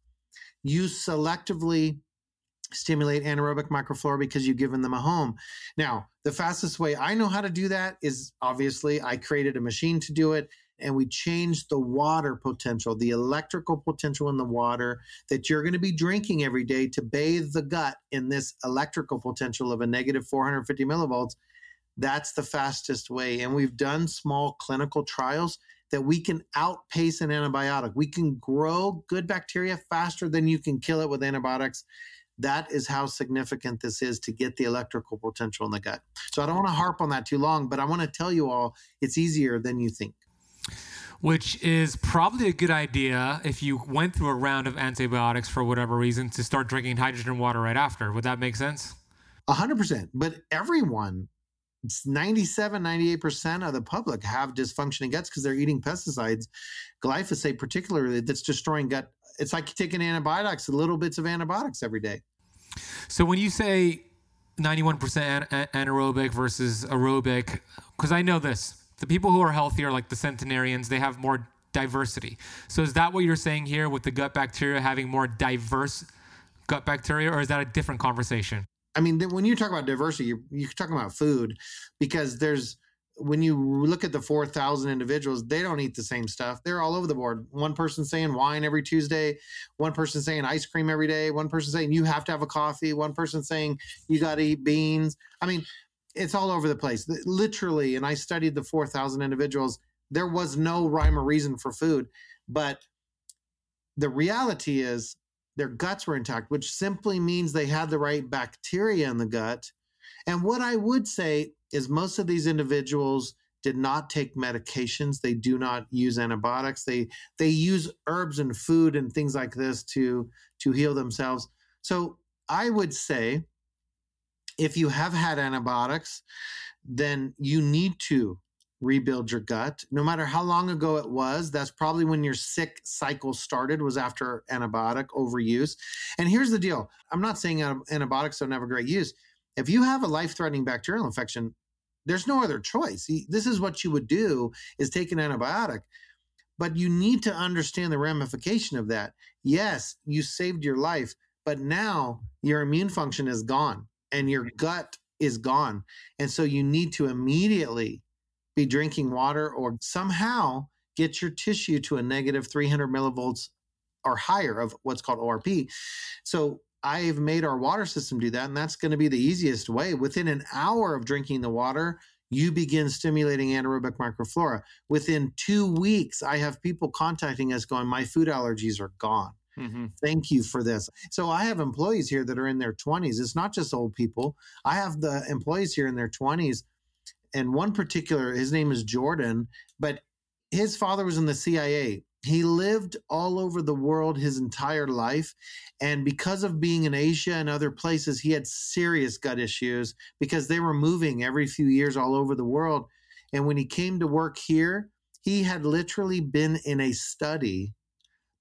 B: you selectively stimulate anaerobic microflora because you've given them a home. Now, the fastest way I know how to do that is obviously I created a machine to do it and we changed the water potential, the electrical potential in the water that you're going to be drinking every day to bathe the gut in this electrical potential of a negative 450 millivolts. That's the fastest way. And we've done small clinical trials that we can outpace an antibiotic. We can grow good bacteria faster than you can kill it with antibiotics. That is how significant this is to get the electrical potential in the gut. So I don't want to harp on that too long, but I want to tell you all it's easier than you think.
A: Which is probably a good idea if you went through a round of antibiotics for whatever reason to start drinking hydrogen water right after. Would that make sense?
B: 100%. But everyone 97 98% of the public have dysfunctioning guts because they're eating pesticides. Glyphosate particularly that's destroying gut it's like taking antibiotics little bits of antibiotics every day.
A: So when you say 91% anaerobic versus aerobic because i know this the people who are healthier like the centenarians they have more diversity. So is that what you're saying here with the gut bacteria having more diverse gut bacteria, or is that a different conversation?
B: I mean, when you talk about diversity, you're, you're talking about food because there's when you look at the 4,000 individuals, they don't eat the same stuff. They're all over the board. One person saying wine every Tuesday, one person saying ice cream every day, one person saying you have to have a coffee, one person saying you got to eat beans. I mean, it's all over the place. Literally, and I studied the 4,000 individuals. There was no rhyme or reason for food, but the reality is their guts were intact, which simply means they had the right bacteria in the gut. And what I would say is most of these individuals did not take medications. They do not use antibiotics. They they use herbs and food and things like this to to heal themselves. So I would say if you have had antibiotics, then you need to rebuild your gut. No matter how long ago it was that's probably when your sick cycle started was after antibiotic overuse. And here's the deal. I'm not saying antibiotics don't have a great use. If you have a life-threatening bacterial infection there's no other choice. This is what you would do is take an antibiotic. But you need to understand the ramification of that. Yes you saved your life but now your immune function is gone and your gut is gone. And so you need to immediately be drinking water or somehow get your tissue to a negative 300 millivolts or higher of what's called ORP. So I've made our water system do that, and that's going to be the easiest way. Within an hour of drinking the water, you begin stimulating anaerobic microflora. Within two weeks, I have people contacting us going, My food allergies are gone. Mm-hmm. Thank you for this. So I have employees here that are in their 20s. It's not just old people. I have the employees here in their 20s and one particular, his name is Jordan, but his father was in the CIA. He lived all over the world his entire life. And because of being in Asia and other places, he had serious gut issues because they were moving every few years all over the world. And when he came to work here, he had literally been in a study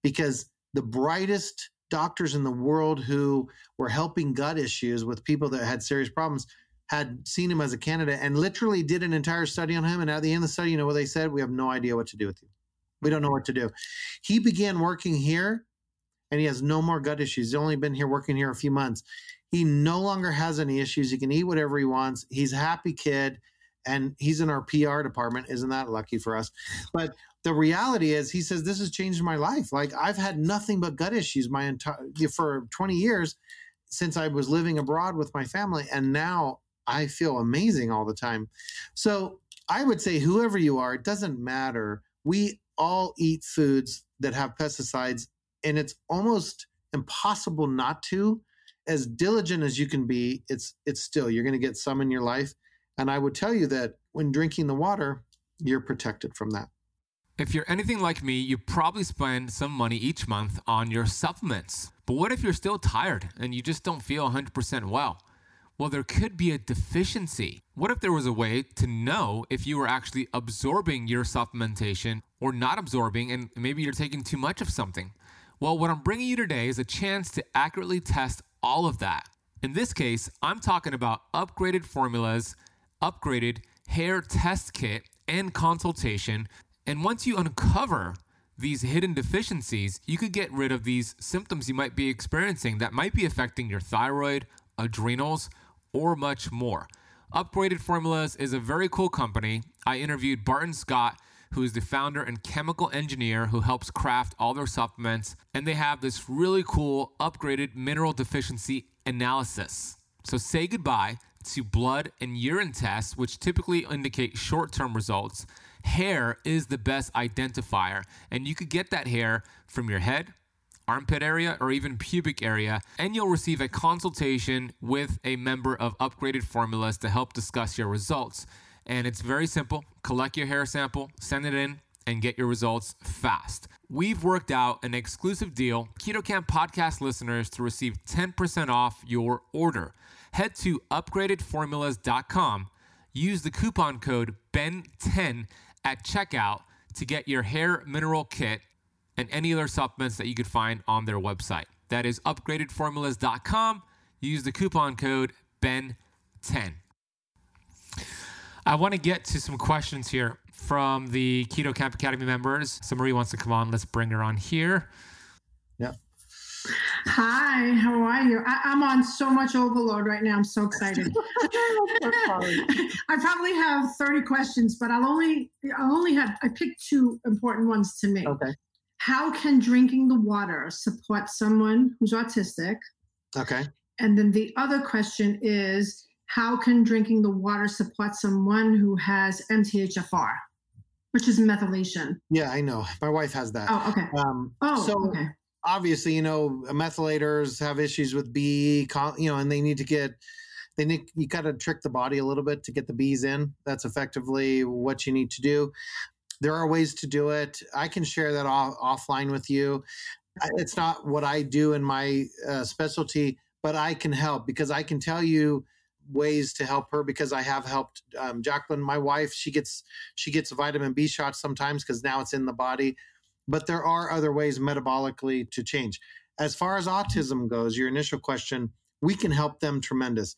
B: because the brightest doctors in the world who were helping gut issues with people that had serious problems had seen him as a candidate and literally did an entire study on him. And at the end of the study, you know what they said? We have no idea what to do with you. We don't know what to do. He began working here and he has no more gut issues. He's only been here working here a few months. He no longer has any issues. He can eat whatever he wants. He's a happy kid and he's in our PR department. Isn't that lucky for us? But the reality is he says this has changed my life. Like I've had nothing but gut issues my entire for 20 years since I was living abroad with my family and now I feel amazing all the time. So I would say, whoever you are, it doesn't matter. We all eat foods that have pesticides, and it's almost impossible not to. As diligent as you can be, it's it's still you're going to get some in your life. And I would tell you that when drinking the water, you're protected from that.
A: If you're anything like me, you probably spend some money each month on your supplements. But what if you're still tired and you just don't feel 100% well? Well, there could be a deficiency. What if there was a way to know if you were actually absorbing your supplementation or not absorbing, and maybe you're taking too much of something? Well, what I'm bringing you today is a chance to accurately test all of that. In this case, I'm talking about upgraded formulas, upgraded hair test kit, and consultation. And once you uncover these hidden deficiencies, you could get rid of these symptoms you might be experiencing that might be affecting your thyroid, adrenals, or much more. Upgraded Formulas is a very cool company. I interviewed Barton Scott, who is the founder and chemical engineer who helps craft all their supplements, and they have this really cool upgraded mineral deficiency analysis. So say goodbye to blood and urine tests, which typically indicate short term results. Hair is the best identifier, and you could get that hair from your head, armpit area, or even pubic area, and you'll receive a consultation with a member of Upgraded Formulas to help discuss your results. And it's very simple collect your hair sample, send it in, and get your results fast. We've worked out an exclusive deal, Keto Camp podcast listeners, to receive 10% off your order. Head to upgradedformulas.com, use the coupon code BEN10 at checkout to get your hair mineral kit and any other supplements that you could find on their website. That is upgradedformulas.com. Use the coupon code BEN10. I want to get to some questions here from the Keto Camp Academy members. So Marie wants to come on. Let's bring her on here.
B: Yeah.
C: Hi, how are you? I, am on so much overload right now. I'm so excited. I probably have 30 questions, but I'll only I'll only have I picked two important ones to me.
B: Okay.
C: How can drinking the water support someone who's autistic?
B: Okay.
C: And then the other question is how can drinking the water support someone who has MTHFR, which is methylation?
B: Yeah, I know. My wife has that.
C: Oh, okay.
B: Um,
C: oh,
B: so
C: okay.
B: obviously, you know, methylators have issues with B, you know, and they need to get they need you got to trick the body a little bit to get the bees in. That's effectively what you need to do. There are ways to do it. I can share that off, offline with you. It's not what I do in my uh, specialty, but I can help because I can tell you ways to help her because I have helped um, Jacqueline, my wife. She gets she gets vitamin B shots sometimes because now it's in the body, but there are other ways metabolically to change. As far as autism goes, your initial question, we can help them tremendous.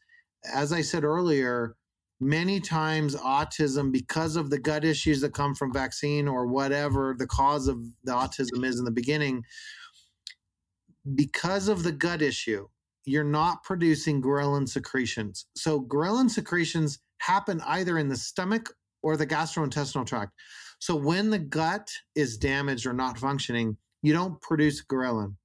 B: As I said earlier, many times autism because of the gut issues that come from vaccine or whatever the cause of the autism is in the beginning because of the gut issue you're not producing ghrelin secretions. So ghrelin secretions happen either in the stomach or the gastrointestinal tract. So when the gut is damaged or not functioning, you don't produce ghrelin.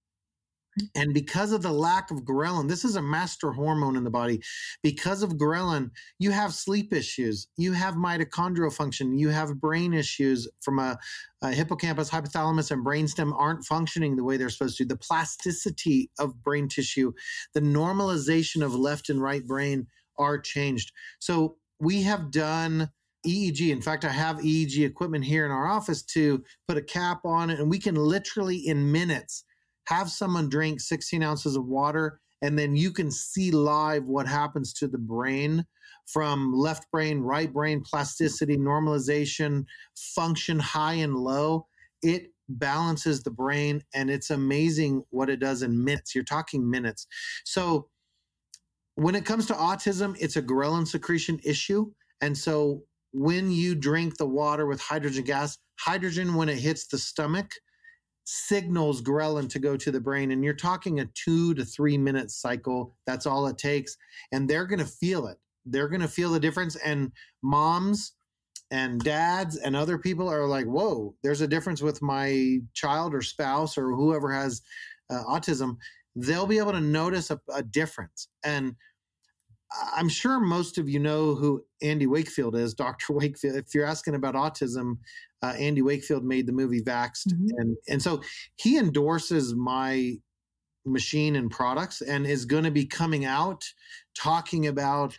B: And because of the lack of ghrelin, this is a master hormone in the body. Because of ghrelin, you have sleep issues, you have mitochondrial function, you have brain issues from a, a hippocampus, hypothalamus, and brainstem aren't functioning the way they're supposed to. The plasticity of brain tissue, the normalization of left and right brain are changed. So we have done EEG. In fact, I have EEG equipment here in our office to put a cap on it, and we can literally in minutes have someone drink 16 ounces of water, and then you can see live what happens to the brain from left brain, right brain, plasticity, normalization, function high and low. It balances the brain, and it's amazing what it does in minutes. You're talking minutes. So, when it comes to autism, it's a ghrelin secretion issue. And so, when you drink the water with hydrogen gas, hydrogen, when it hits the stomach, signals ghrelin to go to the brain. And you're talking a two to three minute cycle. That's all it takes. And they're going to feel it. They're going to feel the difference. And moms and dads and other people are like, whoa, there's a difference with my child or spouse or whoever has uh, autism. They'll be able to notice a, a difference. And I'm sure most of you know who Andy Wakefield is, Dr. Wakefield. If you're asking about autism, uh, Andy Wakefield made the movie Vaxxed, mm-hmm. and and so he endorses my machine and products, and is going to be coming out talking about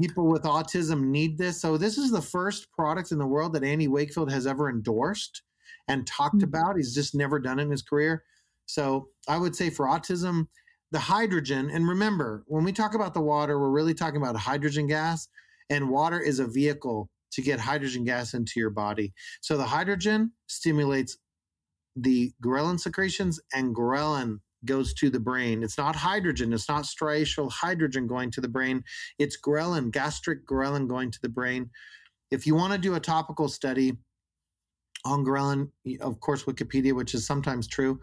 B: people with autism need this. So this is the first product in the world that Andy Wakefield has ever endorsed and talked mm-hmm. about. He's just never done it in his career. So I would say for autism, the hydrogen, and remember, when we talk about the water, we're really talking about hydrogen gas, and water is a vehicle to get hydrogen gas into your body. So the hydrogen stimulates the ghrelin secretions, and ghrelin goes to the brain. It's not hydrogen, it's not striatal hydrogen going to the brain, it's ghrelin, gastric ghrelin going to the brain. If you want to do a topical study on ghrelin, of course, Wikipedia, which is sometimes true,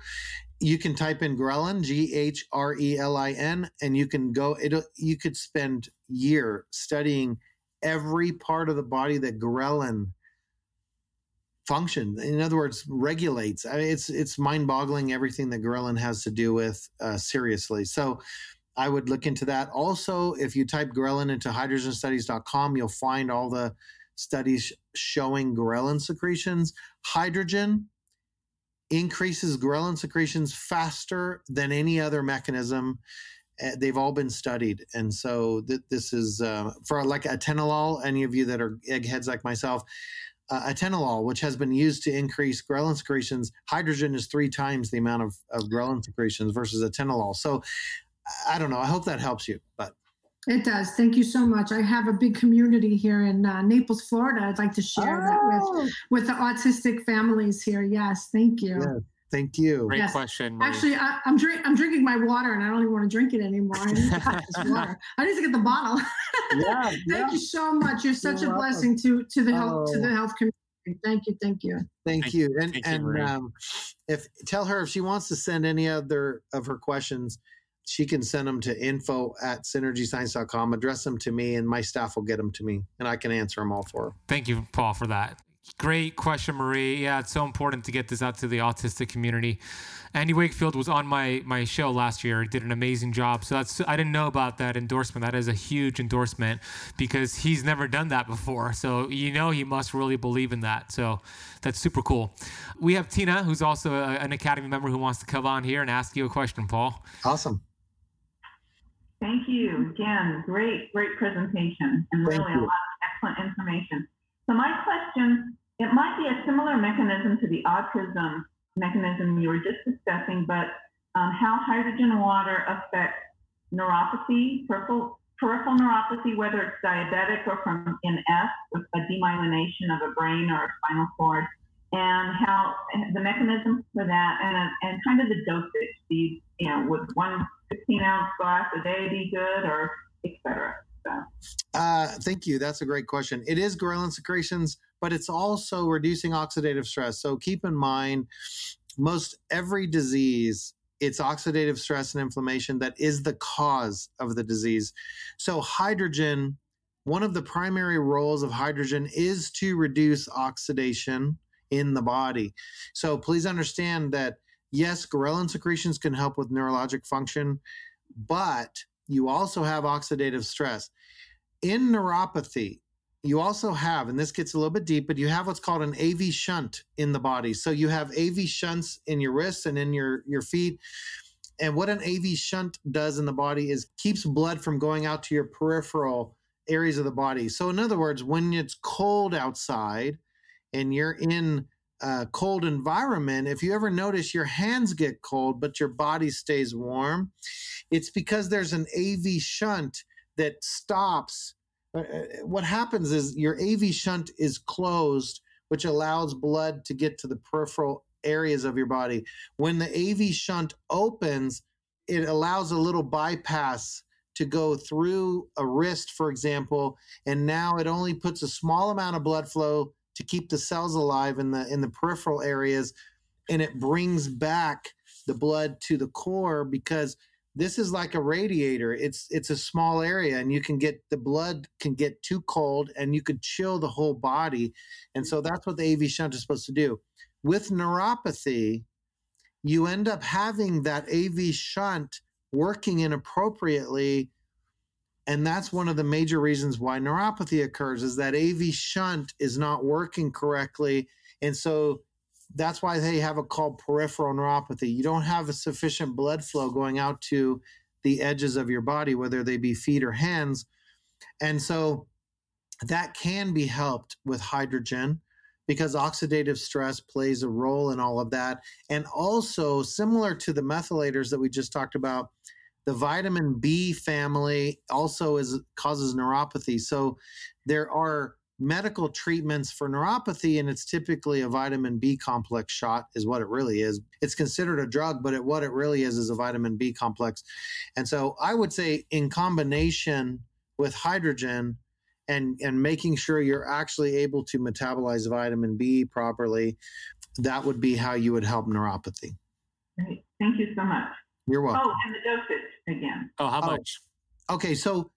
B: you can type in ghrelin, G H R E L I N, and you can go. It you could spend year studying every part of the body that ghrelin function. In other words, regulates. I mean, it's it's mind-boggling everything that ghrelin has to do with. Uh, seriously, so I would look into that. Also, if you type ghrelin into hydrogenstudies.com, you'll find all the studies showing ghrelin secretions. Hydrogen increases ghrelin secretions faster than any other mechanism. Uh, they've all been studied, and so th- this is uh, for like atenolol. Any of you that are eggheads like myself, uh, atenolol, which has been used to increase ghrelin secretions, hydrogen is three times the amount of, of ghrelin secretions versus atenolol. So I don't know. I hope that helps you, but.
C: It does. Thank you so much. I have a big community here in uh, Naples, Florida. I'd like to share oh. that with oh. with the autistic families here. Yes, thank you.
B: Yeah, thank you.
A: Great yes. question.
C: Marie. Actually, I, am drink I'm drinking my water, and I don't even want to drink it anymore. I need to this water. I need to get the bottle.
B: yeah.
C: thank yeah. you so much. You're such You're a welcome. blessing to to the health oh. to the health community. Thank you. Thank you.
B: Thank,
A: Thank-
B: you. And
A: thank
B: and
A: Marie.
B: um, if tell her if she wants to send any other of her questions, she can send them to info at synergyscience.com. Address them to me, and my staff will get them to me, and I can answer them all for her.
A: Thank you, Paul, for that. Great question, Marie. Yeah, it's so important to get this out to the autistic community. Andy Wakefield was on my my show last year. He did an amazing job. So that's I didn't know about that endorsement. That is a huge endorsement because he's never done that before. So you know he must really believe in that. So that's super cool. We have Tina, who's also a, an Academy member, who wants to come on here and ask you a question, Paul.
B: Awesome.
D: Thank you. Again, great, great presentation and
B: Thank
D: really
B: you.
D: a lot of excellent information. So my question, it might be a similar mechanism to the autism mechanism you were just discussing, but um, how hydrogen water affects neuropathy, peripheral, peripheral neuropathy, whether it's diabetic or from MS, with a demyelination of a brain or a spinal cord, and how the mechanism for that, and, and kind of the dosage. These, you know, would one 15 ounce glass a day be good, or et cetera?
B: Uh, thank you. That's a great question. It is ghrelin secretions, but it's also reducing oxidative stress. So keep in mind, most every disease, it's oxidative stress and inflammation that is the cause of the disease. So hydrogen, one of the primary roles of hydrogen is to reduce oxidation in the body. So please understand that yes, ghrelin secretions can help with neurologic function, but you also have oxidative stress. In neuropathy, you also have, and this gets a little bit deep, but you have what's called an AV shunt in the body. So you have AV shunts in your wrists and in your, your feet. And what an AV shunt does in the body is keeps blood from going out to your peripheral areas of the body. So, in other words, when it's cold outside and you're in a cold environment, if you ever notice your hands get cold, but your body stays warm, it's because there's an AV shunt that stops. uh, uh, What happens is your AV shunt is closed, which allows blood to get to the peripheral areas of your body. When the AV shunt opens, it allows a little bypass to go through a wrist, for example, and now it only puts a small amount of blood flow to keep the cells alive in the in the peripheral areas, and it brings back the blood to the core because this is like a radiator. It's it's a small area and you can get the blood can get too cold and you could chill the whole body. And so that's what the av shunt is supposed to do. With neuropathy you end up having that av shunt working inappropriately and that's one of the major reasons why neuropathy occurs is that av shunt is not working correctly and so that's why they have it called peripheral neuropathy. You don't have a sufficient blood flow going out to the edges of your body, whether they be feet or hands. And so that can be helped with hydrogen because oxidative stress plays a role in all of that. And also, similar to the methylators that we just talked about, the vitamin B family also is causes neuropathy. So there are medical treatments for neuropathy, and it's typically a vitamin B complex shot, is what it really is. It's considered a drug, but it, what it really is is a vitamin B complex. And so I would say, in combination with hydrogen and, and making sure you're actually able to metabolize vitamin B properly, that would be how you would help neuropathy.
D: Great. Thank you so much.
B: You're welcome.
D: Oh, and the dosage again.
A: Oh, how
B: Oh.
A: much?
B: Okay, so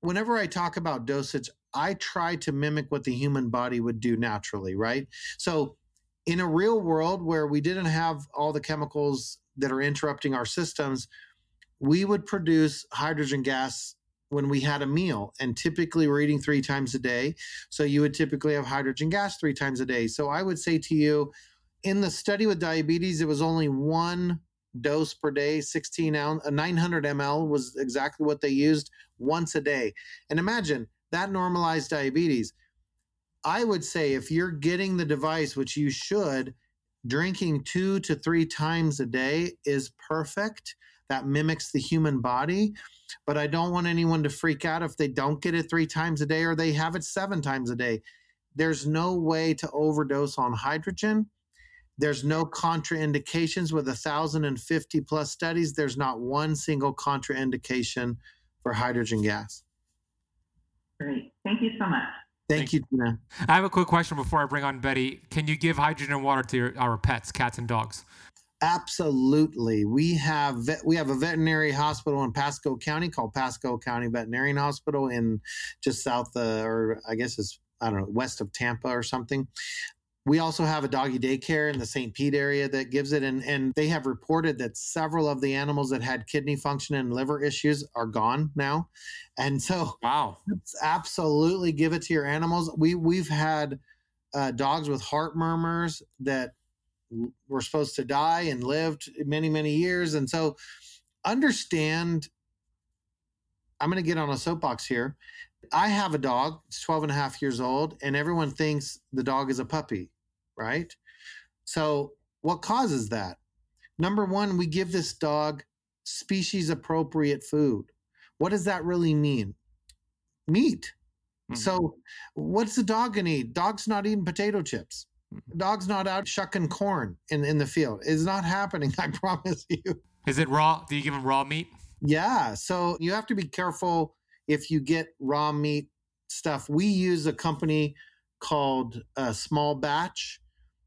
B: whenever I talk about dosage, I try to mimic what the human body would do naturally, right? So, in a real world where we didn't have all the chemicals that are interrupting our systems, we would produce hydrogen gas when we had a meal. And typically, we're eating three times a day. So, you would typically have hydrogen gas three times a day. So, I would say to you, in the study with diabetes, it was only one dose per day 16 ounce uh, 900 ml was exactly what they used once a day. And imagine that normalized diabetes. I would say if you're getting the device which you should drinking two to three times a day is perfect. That mimics the human body. But i don't want anyone to freak out if they don't get it three times a day or they have it seven times a day. There's no way to overdose on hydrogen there's no contraindications with 1,050 plus studies. There's not one single contraindication for hydrogen gas.
D: Great. Thank you so much.
B: Thank, Thank you, Tina.
A: I have a quick question before I bring on Betty. Can you give hydrogen water to your, our pets, cats and dogs?
B: Absolutely. We have we have a veterinary hospital in Pasco County called Pasco County Veterinarian Hospital in just south uh, or I guess it's I don't know west of Tampa or something. We also have a doggy daycare in the St. Pete area that gives it, and, and they have reported that several of the animals that had kidney function and liver issues are gone now. And so,
A: wow,
B: absolutely give it to your animals. We we've had uh, dogs with heart murmurs that were supposed to die and lived many many years, and so understand. I'm going to get on a soapbox here. I have a dog, it's 12 and a half years old, and everyone thinks the dog is a puppy right? So, what causes that? Number one, we give this dog species appropriate food. What does that really mean? Meat. Mm-hmm. So, what's the dog gonna eat? Dog's not eating potato chips. Mm-hmm. Dog's not out shucking corn in, in the field. It's not happening, I promise you.
A: Is it raw? Do you give them raw meat?
B: Yeah. So, you have to be careful if you get raw meat stuff. We use a company called uh, Small Batch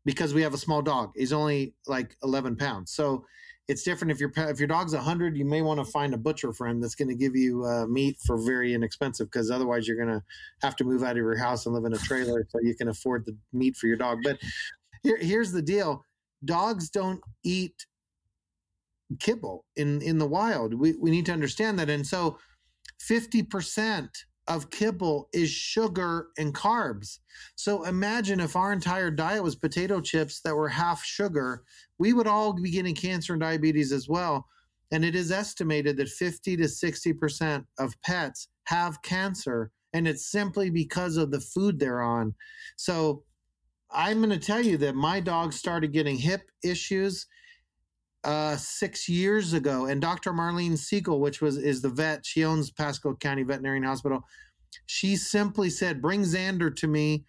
B: because we have a small dog. He's only like 11 pounds. So it's different if your if your dog's 100, you may want to find a butcher friend that's going to give you uh, meat for very inexpensive because otherwise you're going to have to move out of your house and live in a trailer so you can afford the meat for your dog. But here, here's the deal: dogs don't eat kibble in in the wild. We we need to understand that, and so 50 percent of kibble is sugar and carbs. So imagine if our entire diet was potato chips that were half sugar, we would all be getting cancer and diabetes as well. And it is estimated that 50 to 60% of pets have cancer, and it's simply because of the food they're on. So I'm going to tell you that my dog started getting hip issues uh, six years ago, and Dr. Marlene Siegel, which was is the vet, she owns Pasco County Veterinarian Hospital. She simply said, "Bring Xander to me."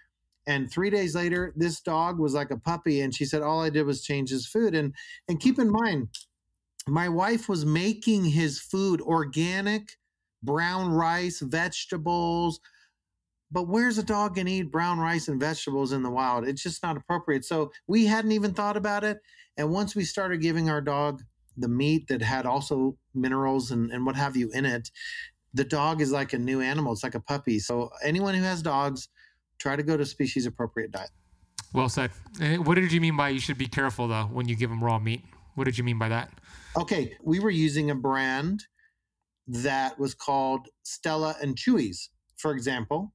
B: And three days later, this dog was like a puppy, and she said, "All I did was change his food." And and keep in mind, my wife was making his food organic, brown rice, vegetables. But where's a dog gonna eat brown rice and vegetables in the wild? It's just not appropriate. So we hadn't even thought about it. And once we started giving our dog the meat that had also minerals and, and what have you in it, the dog is like a new animal. It's like a puppy. So anyone who has dogs, try to go to species appropriate diet.
A: Well said. Eh, what did you mean by you should be careful though when you give them raw meat? What did you mean by that?
B: Okay, we were using a brand that was called Stella and Chewy's, for example.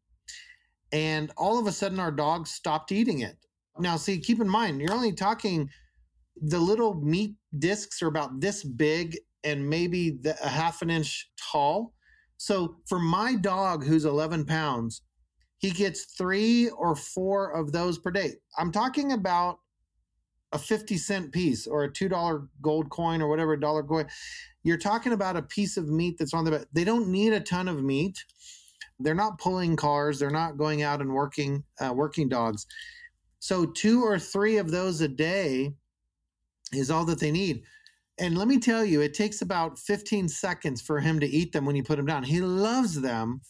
B: And all of a sudden our dogs stopped eating it. Now, see, keep in mind, you're only talking the little meat discs are about this big and maybe the, a half an inch tall. So for my dog who's 11 pounds, he gets three or four of those per day. I'm talking about a 50 cent piece or a $2 gold coin or whatever dollar coin. You're talking about a piece of meat that's on the bed. They don't need a ton of meat. They're not pulling cars. They're not going out and working uh, working dogs. So two or three of those a day is all that they need. And let me tell you, it takes about 15 seconds for him to eat them when you put them down. He loves them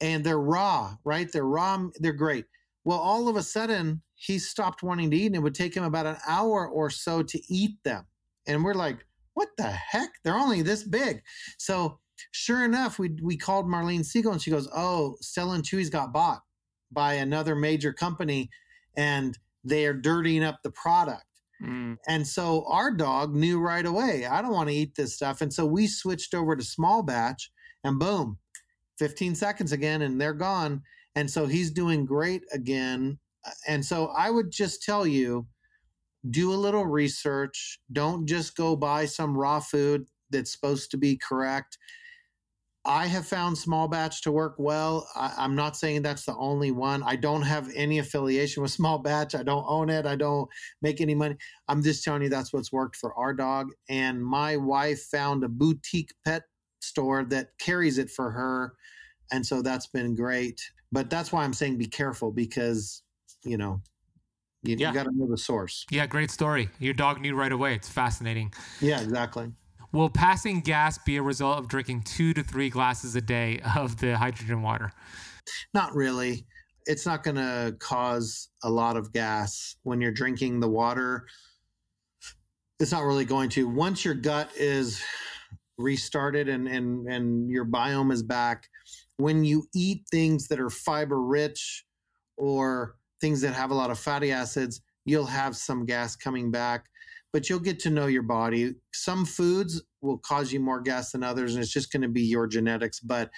B: and they're raw, right? They're raw, they're great. Well, all of a sudden, he stopped wanting to eat and it would take him about an hour or so to eat them. And we're like, what the heck? They're only this big. So, sure enough, we, we called Marlene Siegel and she goes, Oh, Stella and Chewy's got bought by another major company and they are dirtying up the product. Mm. And so our dog knew right away, I don't want to eat this stuff. And so we switched over to small batch and boom, 15 seconds again, and they're gone. And so he's doing great again. And so I would just tell you do a little research. Don't just go buy some raw food that's supposed to be correct. I have found small batch to work well. I, am not saying that's the only one. I don't have any affiliation with small batch. I don't own it. I don't make any money. I'm just telling you that's what's worked for our dog. And my wife found a boutique pet store that carries it for her. And so that's been great. But that's why I'm saying be careful because, you know, you, yeah. you got to know the source.
A: Yeah, great story. Your dog knew right away. It's fascinating.
B: Yeah, exactly.
A: Will passing gas be a result of drinking two to three glasses a day of the hydrogen water?
B: Not really. it's not going to cause a lot of gas when you're drinking the water. It's not really going to. Once your gut is restarted and and and your biome is back, when you eat things that are fiber rich or things that have a lot of fatty acids, you'll have some gas coming back, but you'll get to know your body. Some foods will cause you more gas than others, and it's just going to be your genetics. But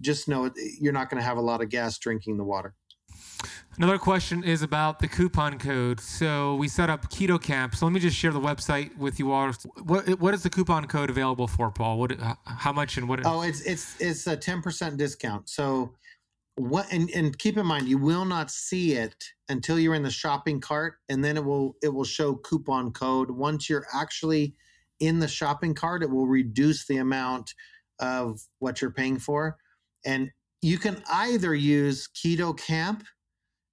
B: just know you're not going to have a lot of gas drinking the water.
A: Another question is about the coupon code. So we set up Keto Camp. So let me just share the website with you all. What what is the coupon code available for, Paul? What how much and what?
B: Oh, it's it's it's a ten percent discount. So what and, and keep in mind you will not see it until you're in the shopping cart and then it will it will show coupon code. Once you're actually in the shopping cart it will reduce the amount of what you're paying for. And you can either use keto camp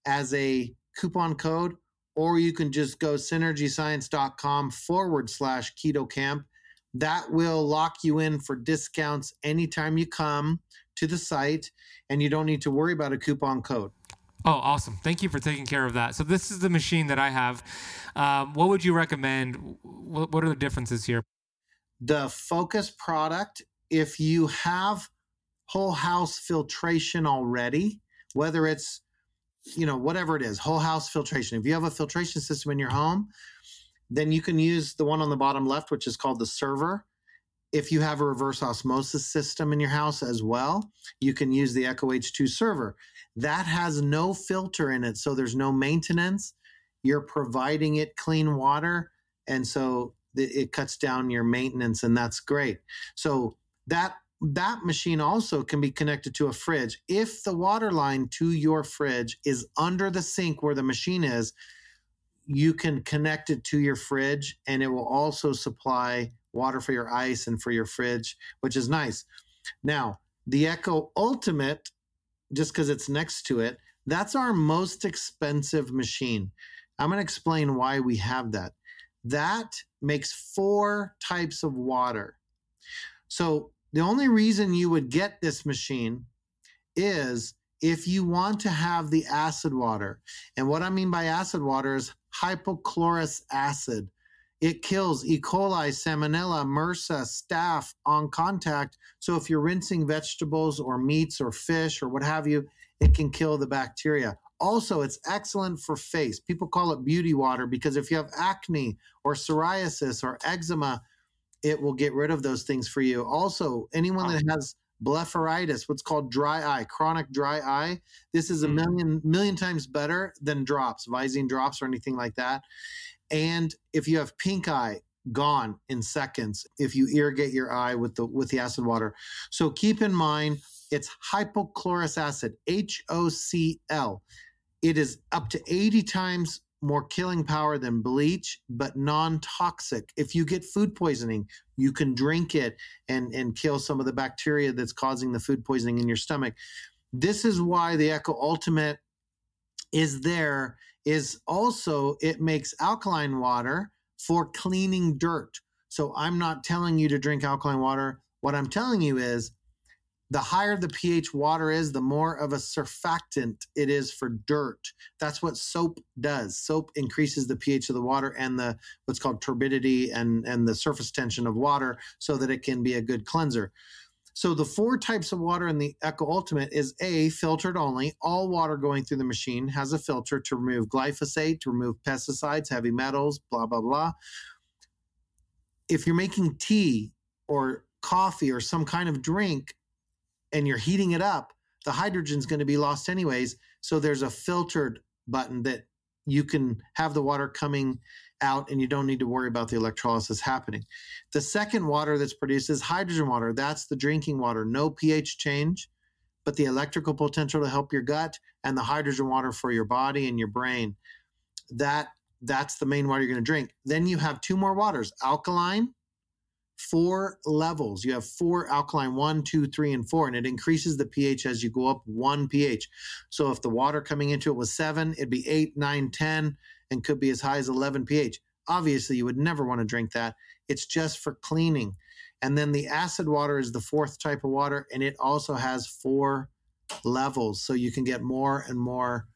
B: as a coupon code or you can just go synergyscience.com forward slash keto camp. That will lock you in for discounts anytime you come to the site and you don't need to worry about a coupon code.
A: Oh, awesome. Thank you for taking care of that. So, this is the machine that I have. Um, what would you recommend? What, what are the differences here?
B: The Focus product, if you have whole house filtration already, whether it's, you know, whatever it is, whole house filtration, if you have a filtration system in your home, then you can use the one on the bottom left, which is called the server if you have a reverse osmosis system in your house as well, you can use the Echo H2 server. That has no filter in it, so there's no maintenance. You're providing it clean water, and so it cuts down your maintenance, and that's great. So that that machine also can be connected to a fridge. If the water line to your fridge is under the sink where the machine is, you can connect it to your fridge, and it will also supply water for your ice and for your fridge, which is nice. Now, the Echo Ultimate, just because it's next to it, that's our most expensive machine. I'm going to explain why we have that. That makes four types of water. So, the only reason you would get this machine is if you want to have the acid water. And what I mean by acid water is hypochlorous acid. It kills E. coli, salmonella, MRSA, staph on contact. So if you're rinsing vegetables or meats or fish or what have you, it can kill the bacteria. Also, it's excellent for face. People call it beauty water because if you have acne or psoriasis or eczema, it will get rid of those things for you. Also, anyone that has blepharitis, what's called dry eye, chronic dry eye, this is a hmm. million million times better than drops, Visine drops or anything like that. And if you have pink eye, gone in seconds if you irrigate your eye with the with the acid water. So keep in mind it's hypochlorous acid, HOCl. It is up to 80 times more killing power than bleach, but non-toxic. If you get food poisoning, you can drink it and, and kill some of the bacteria that's causing the food poisoning in your stomach. This is why the Echo Ultimate is there is also it makes alkaline water for cleaning dirt. So I'm not telling you to drink alkaline water. What I'm telling you is the higher the pH water is, the more of a surfactant it is for dirt. That's what soap does. Soap increases the pH of the water and the what's called turbidity and, and the surface tension of water so that it can be a good cleanser. So the four types of water in the Echo Ultimate is A, filtered only. All water going through the machine has a filter to remove glyphosate, to remove pesticides, heavy metals, blah, blah, blah. If you're making tea or coffee or some kind of drink and you're heating it up, the hydrogen's going to be lost anyways. So there's a filtered button that you can have the water coming out and you don't need to worry about the electrolysis happening. The second water that's produced is hydrogen water. That's the drinking water, no pH change, but the electrical potential to help your gut and the hydrogen water for your body and your brain. That that's the main water you're going to drink. Then you have two more waters, alkaline, four levels. You have four alkaline, one, two, three, and four, and it increases the pH as you go up one pH. So if the water coming into it was seven, it'd be eight, nine, 10 and could be as high as 11 pH. Obviously, you would never want to drink that. It's just for cleaning. And then the acid water is the fourth type of water, and it also has four levels so you can get more and more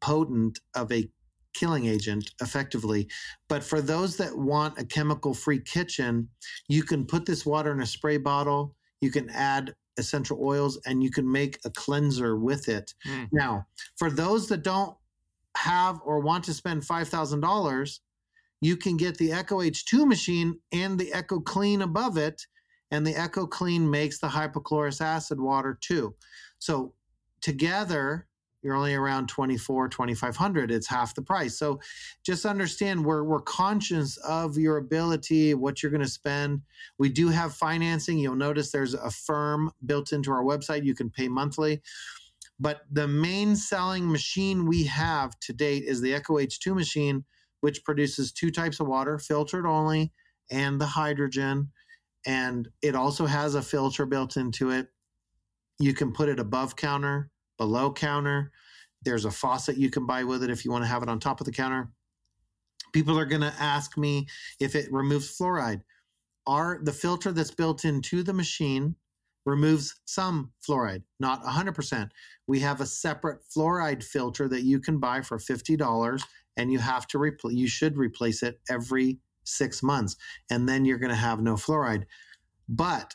B: potent of a killing agent effectively. But for those that want a chemical free kitchen, you can put this water in a spray bottle, you can add essential oils, and you can make a cleanser with it.
A: Mm.
B: Now, for those that don't have or want to spend $5,000, you can get the Echo H2 machine and the Echo Clean above it. And the Echo Clean makes the hypochlorous acid water too. So together, you're only around 24 2500 it's half the price so just understand we're, we're conscious of your ability what you're going to spend we do have financing you'll notice there's Affirm built into our website you can pay monthly but the main selling machine we have to date is the echo h2 machine which produces two types of water filtered only and the hydrogen and it also has a filter built into it you can put it above counter below counter. There's a faucet you can buy with it if you want to have it on top of the counter. People are going to ask me if it removes fluoride. Are the filter that's built into the machine removes some fluoride, not 100%. We have a separate fluoride filter that you can buy for $50 and you have to replace you should replace it every 6 months and then you're going to have no fluoride. But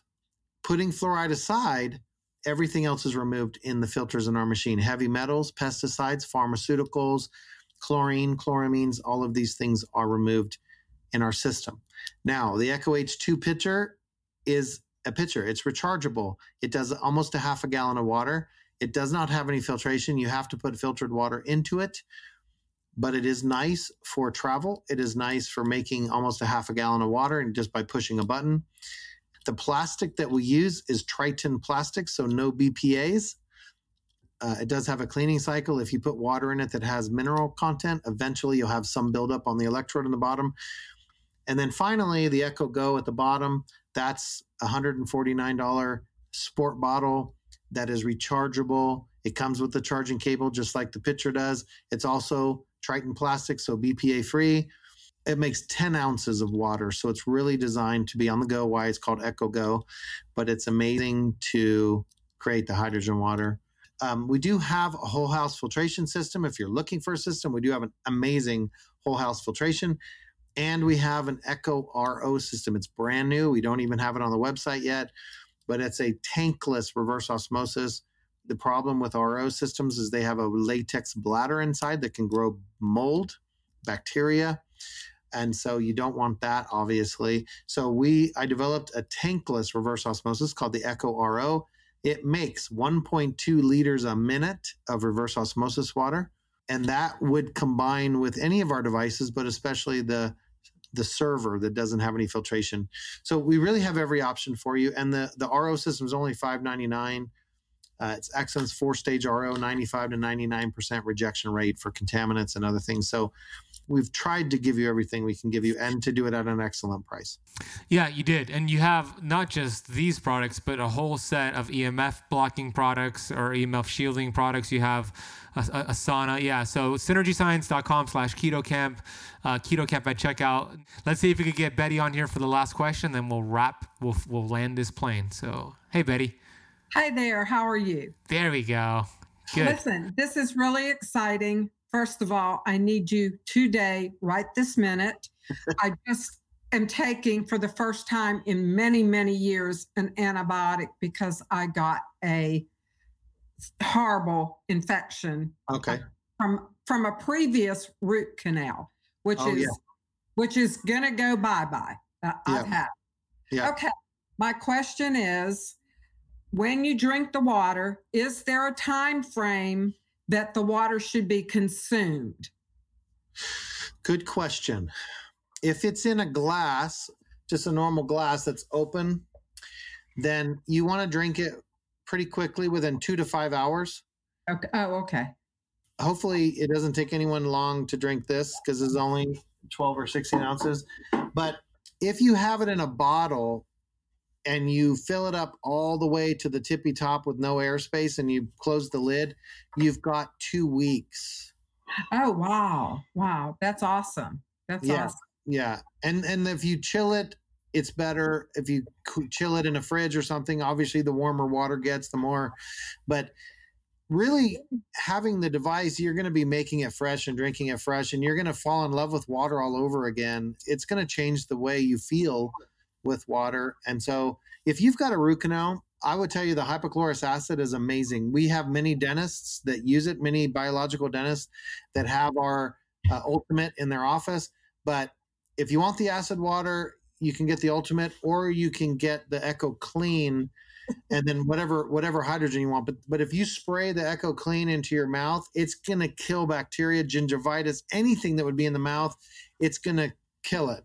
B: putting fluoride aside, everything else is removed in the filters in our machine heavy metals, pesticides, pharmaceuticals, chlorine, chloramines, all of these things are removed in our system. Now, the Echo H2 pitcher is a pitcher, it's rechargeable. It does almost a half a gallon of water. It does not have any filtration. You have to put filtered water into it, but it is nice for travel. It is nice for making almost a half a gallon of water and just by pushing a button. The plastic that we use is Tritan plastic, so no BPAs. Uh, it does have a cleaning cycle. If you put water in it that has mineral content, eventually you'll have some buildup on the electrode in the bottom. And then finally, the Echo Go at the bottom. That's a $149 sport bottle that is rechargeable. It comes with the charging cable, just like the pitcher does. It's also Tritan plastic, so BPA free it makes 10 ounces of water. So it's really designed to be on the go, why it's called Echo Go. But it's amazing to create the hydrogen water. Um, we do have a whole house filtration system. If you're looking for a system, we do have an amazing whole house filtration. And we have an Echo RO system. It's brand new. We don't even have it on the website yet, but it's a tankless reverse osmosis. The problem with RO systems is they have a latex bladder inside that can grow mold, bacteria and so you don't want that obviously so we i developed a tankless reverse osmosis called the echo ro it makes 1.2 liters a minute of reverse osmosis water and that would combine with any of our devices but especially the the server that doesn't have any filtration. So we really have every option for you and the the ro system is only 599 uh, it's Exxon's four stage RO, 95 to 99% rejection rate for contaminants and other things. So we've tried to give you everything we can give you and to do it at an excellent price.
A: Yeah, you did. And you have not just these products, but a whole set of EMF blocking products or EMF shielding products. You have a, a, sauna. Yeah. So synergyscience.com slash keto camp, uh, keto camp at checkout. Let's see if we could get Betty on here for the last question. Then we'll wrap, we'll, we'll land this plane. So, hey, Betty.
E: Hi there. How are you?
A: There we go. Good.
E: Listen, this is really exciting. First of all, I need you today, right this minute. I just am taking for the first time in many, many years an antibiotic because I got a horrible infection.
B: Okay.
E: From from a previous root canal, which oh, is yeah. which is gonna go bye bye. Uh, yeah. I've had. Yeah. Okay. My question is, when you drink the water, is there a time frame that the water should be consumed?
B: Good question. If it's in a glass, just a normal glass that's open, then you want to drink it pretty quickly within two to five hours.
E: Okay. Oh, okay.
B: Hopefully, it doesn't take anyone long to drink this because it's only 12 or 16 ounces. But if you have it in a bottle, and you fill it up all the way to the tippy top with no airspace and you close the lid, you've got two weeks.
E: Oh wow. Wow. That's awesome. That's
B: yeah.
E: awesome.
B: Yeah. And and if you chill it it's better if you chill it in a fridge or something. Obviously, the warmer water gets, the more. But really, having the device, you're going to be making it fresh and drinking it fresh, and you're going to fall in love with water all over again. It's going to change the way you feel with water. And so, if you've got a root canal, I would tell you the hypochlorous acid is amazing. We have many dentists that use it, many biological dentists that have our uh, ultimate in their office. But if you want the acid water, you can get the ultimate or you can get the echo clean and then whatever whatever hydrogen you want but but if you spray the echo clean into your mouth it's going to kill bacteria gingivitis anything that would be in the mouth it's going to kill it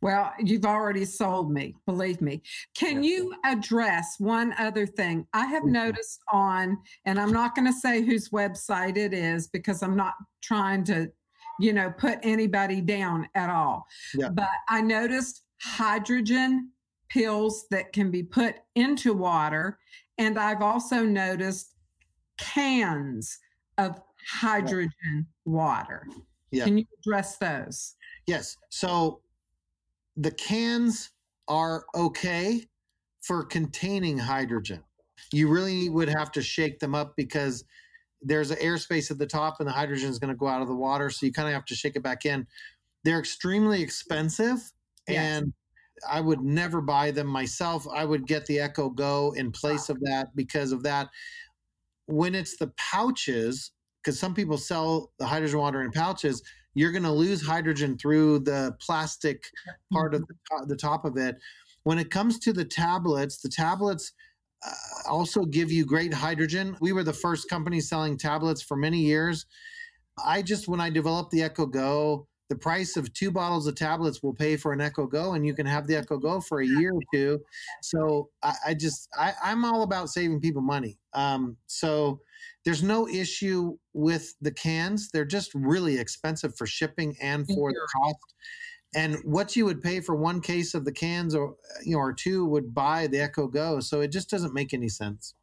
E: well you've already sold me believe me can you address one other thing i have mm-hmm. noticed on and i'm not going to say whose website it is because i'm not trying to you know, put anybody down at all. Yeah. But I noticed hydrogen pills that can be put into water. And I've also noticed cans of hydrogen yeah. water. Yeah. Can you address those?
B: Yes. So the cans are okay for containing hydrogen. You really would have to shake them up because there's an airspace at the top and the hydrogen is going to go out of the water so you kind of have to shake it back in they're extremely expensive yes. and i would never buy them myself i would get the echo go in place wow. of that because of that when it's the pouches because some people sell the hydrogen water in pouches you're going to lose hydrogen through the plastic part of mm-hmm. the, the top of it when it comes to the tablets the tablets uh, also give you great hydrogen. We were the first company selling tablets for many years. I just, when I developed the Echo Go, the price of two bottles of tablets will pay for an Echo Go, and you can have the Echo Go for a year or two. So I, I just, I, am all about saving people money. Um, so there's no issue with the cans. They're just really expensive for shipping and for the cost. And what you would pay for one case of the cans or you know or two would buy the echo go so it just doesn't make any sense.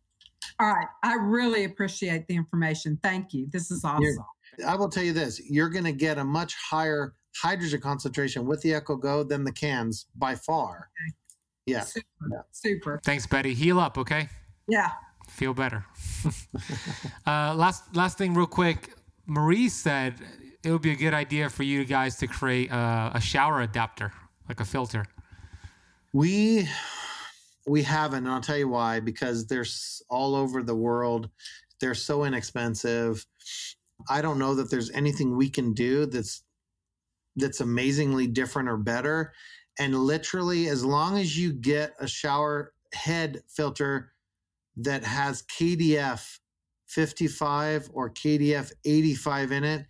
E: All right. I really appreciate the information. Thank you. This is awesome.
B: You're, i will tell you this you're going to get a much higher hydrogen concentration with the echo go than the cans by far. Okay. yeah
E: super, yeah. super.
A: Thanks betty. Heal up okay?
E: Yeah
A: feel better uh, last last thing real quick marie said it would be a good idea for you guys to create a, a shower adapter, like a filter.
B: We we haven't, and I'll tell you why. Because they're all over the world. They're so inexpensive. I don't know that there's anything we can do that's that's amazingly different or better. And literally, as long as you get a shower head filter that has KDF 55 or KDF 85 in it,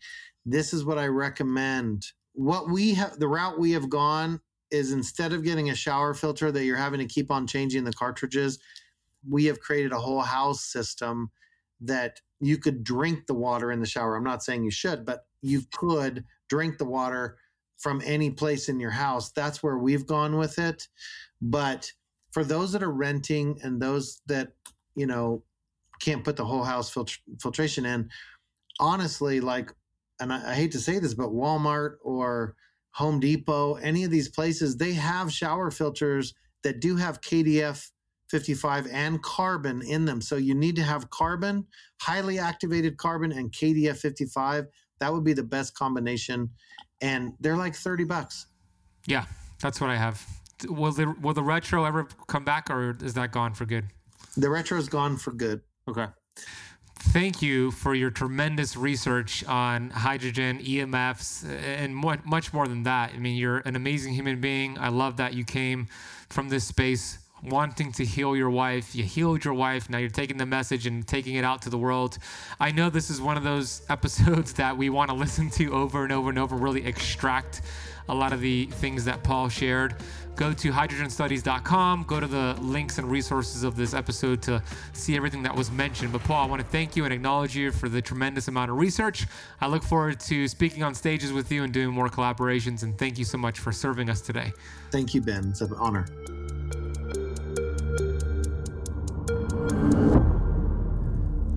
B: this is what I recommend. What we have, the route we have gone is instead of getting a shower filter that you're having to keep on changing the cartridges, we have created a whole house system that you could drink the water in the shower. I'm not saying you should, but you could drink the water from any place in your house. That's where we've gone with it. But for those that are renting and those that, you know, can't put the whole house filtr- filtration in, honestly, like and I, I hate to say this, but Walmart or Home Depot, any of these places, they have shower filters that do have KDF 55 and carbon in them. So you need to have carbon, highly activated carbon, and KDF 55. That would be the best combination. And they're like 30 bucks.
A: Yeah, that's what I have. Will the will the retro ever come back or is that gone for good?
B: The retro is gone for good.
A: Okay thank you for your tremendous research on hydrogen, EMFs, and much more than that. I mean, you're an amazing human being. I love that you came from this space wanting to heal your wife. You healed your wife. Now you're taking the message and taking it out to the world. I know this is one of those episodes that we want to listen to over and over and over, really extract a lot of the things that Paul shared go to hydrogenstudies.com, go to the links and resources of this episode to see everything that was mentioned. But Paul, I want to thank you and acknowledge you for the tremendous amount of research. I look forward to speaking on stages with you and doing more collaborations. And thank you so much for serving us today.
B: Thank you, Ben. It's an honor.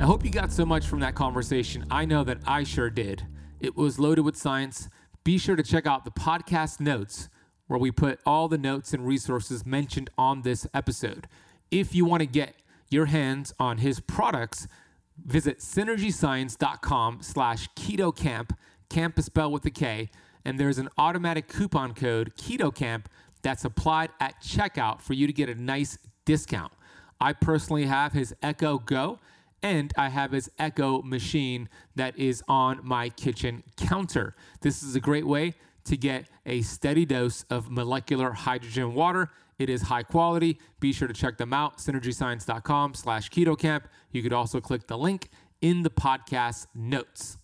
A: I hope you got so much from that conversation. I know that I sure did. It was loaded with science. Be sure to check out the podcast notes where we put all the notes and resources mentioned on this episode. If you want to get your hands on his products, visit synergyscience.com slash ketocamp, camp is spelled with a K, and there's an automatic coupon code KETOCAMP that's applied at checkout for you to get a nice discount. I personally have his Echo Go and I have his Echo machine that is on my kitchen counter. This is a great way to get a steady dose of molecular hydrogen water. It is high quality. Be sure to check them out, synergyscience.com slash ketocamp. You could also click the link in the podcast notes.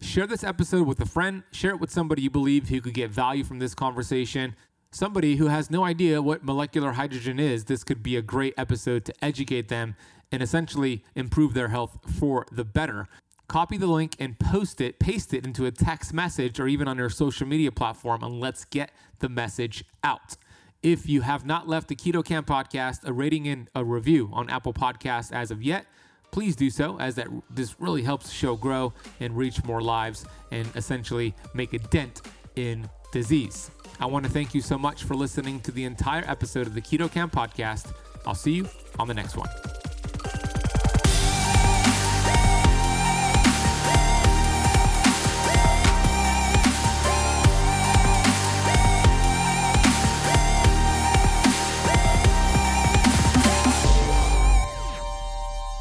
A: Share this episode with a friend. Share it with somebody you believe who could get value from this conversation. Somebody who has no idea what molecular hydrogen is, this could be a great episode to educate them and essentially improve their health for the better. Copy the link and post it, paste it into a text message or even on your social media platform, and let's get the message out. If you have not left the Keto Camp podcast a rating and a review on Apple Podcasts as of yet, please do so as that this really helps the show grow and reach more lives and essentially make a dent in disease. I want to thank you so much for listening to the entire episode of the Keto Camp podcast. I'll see you on the next one.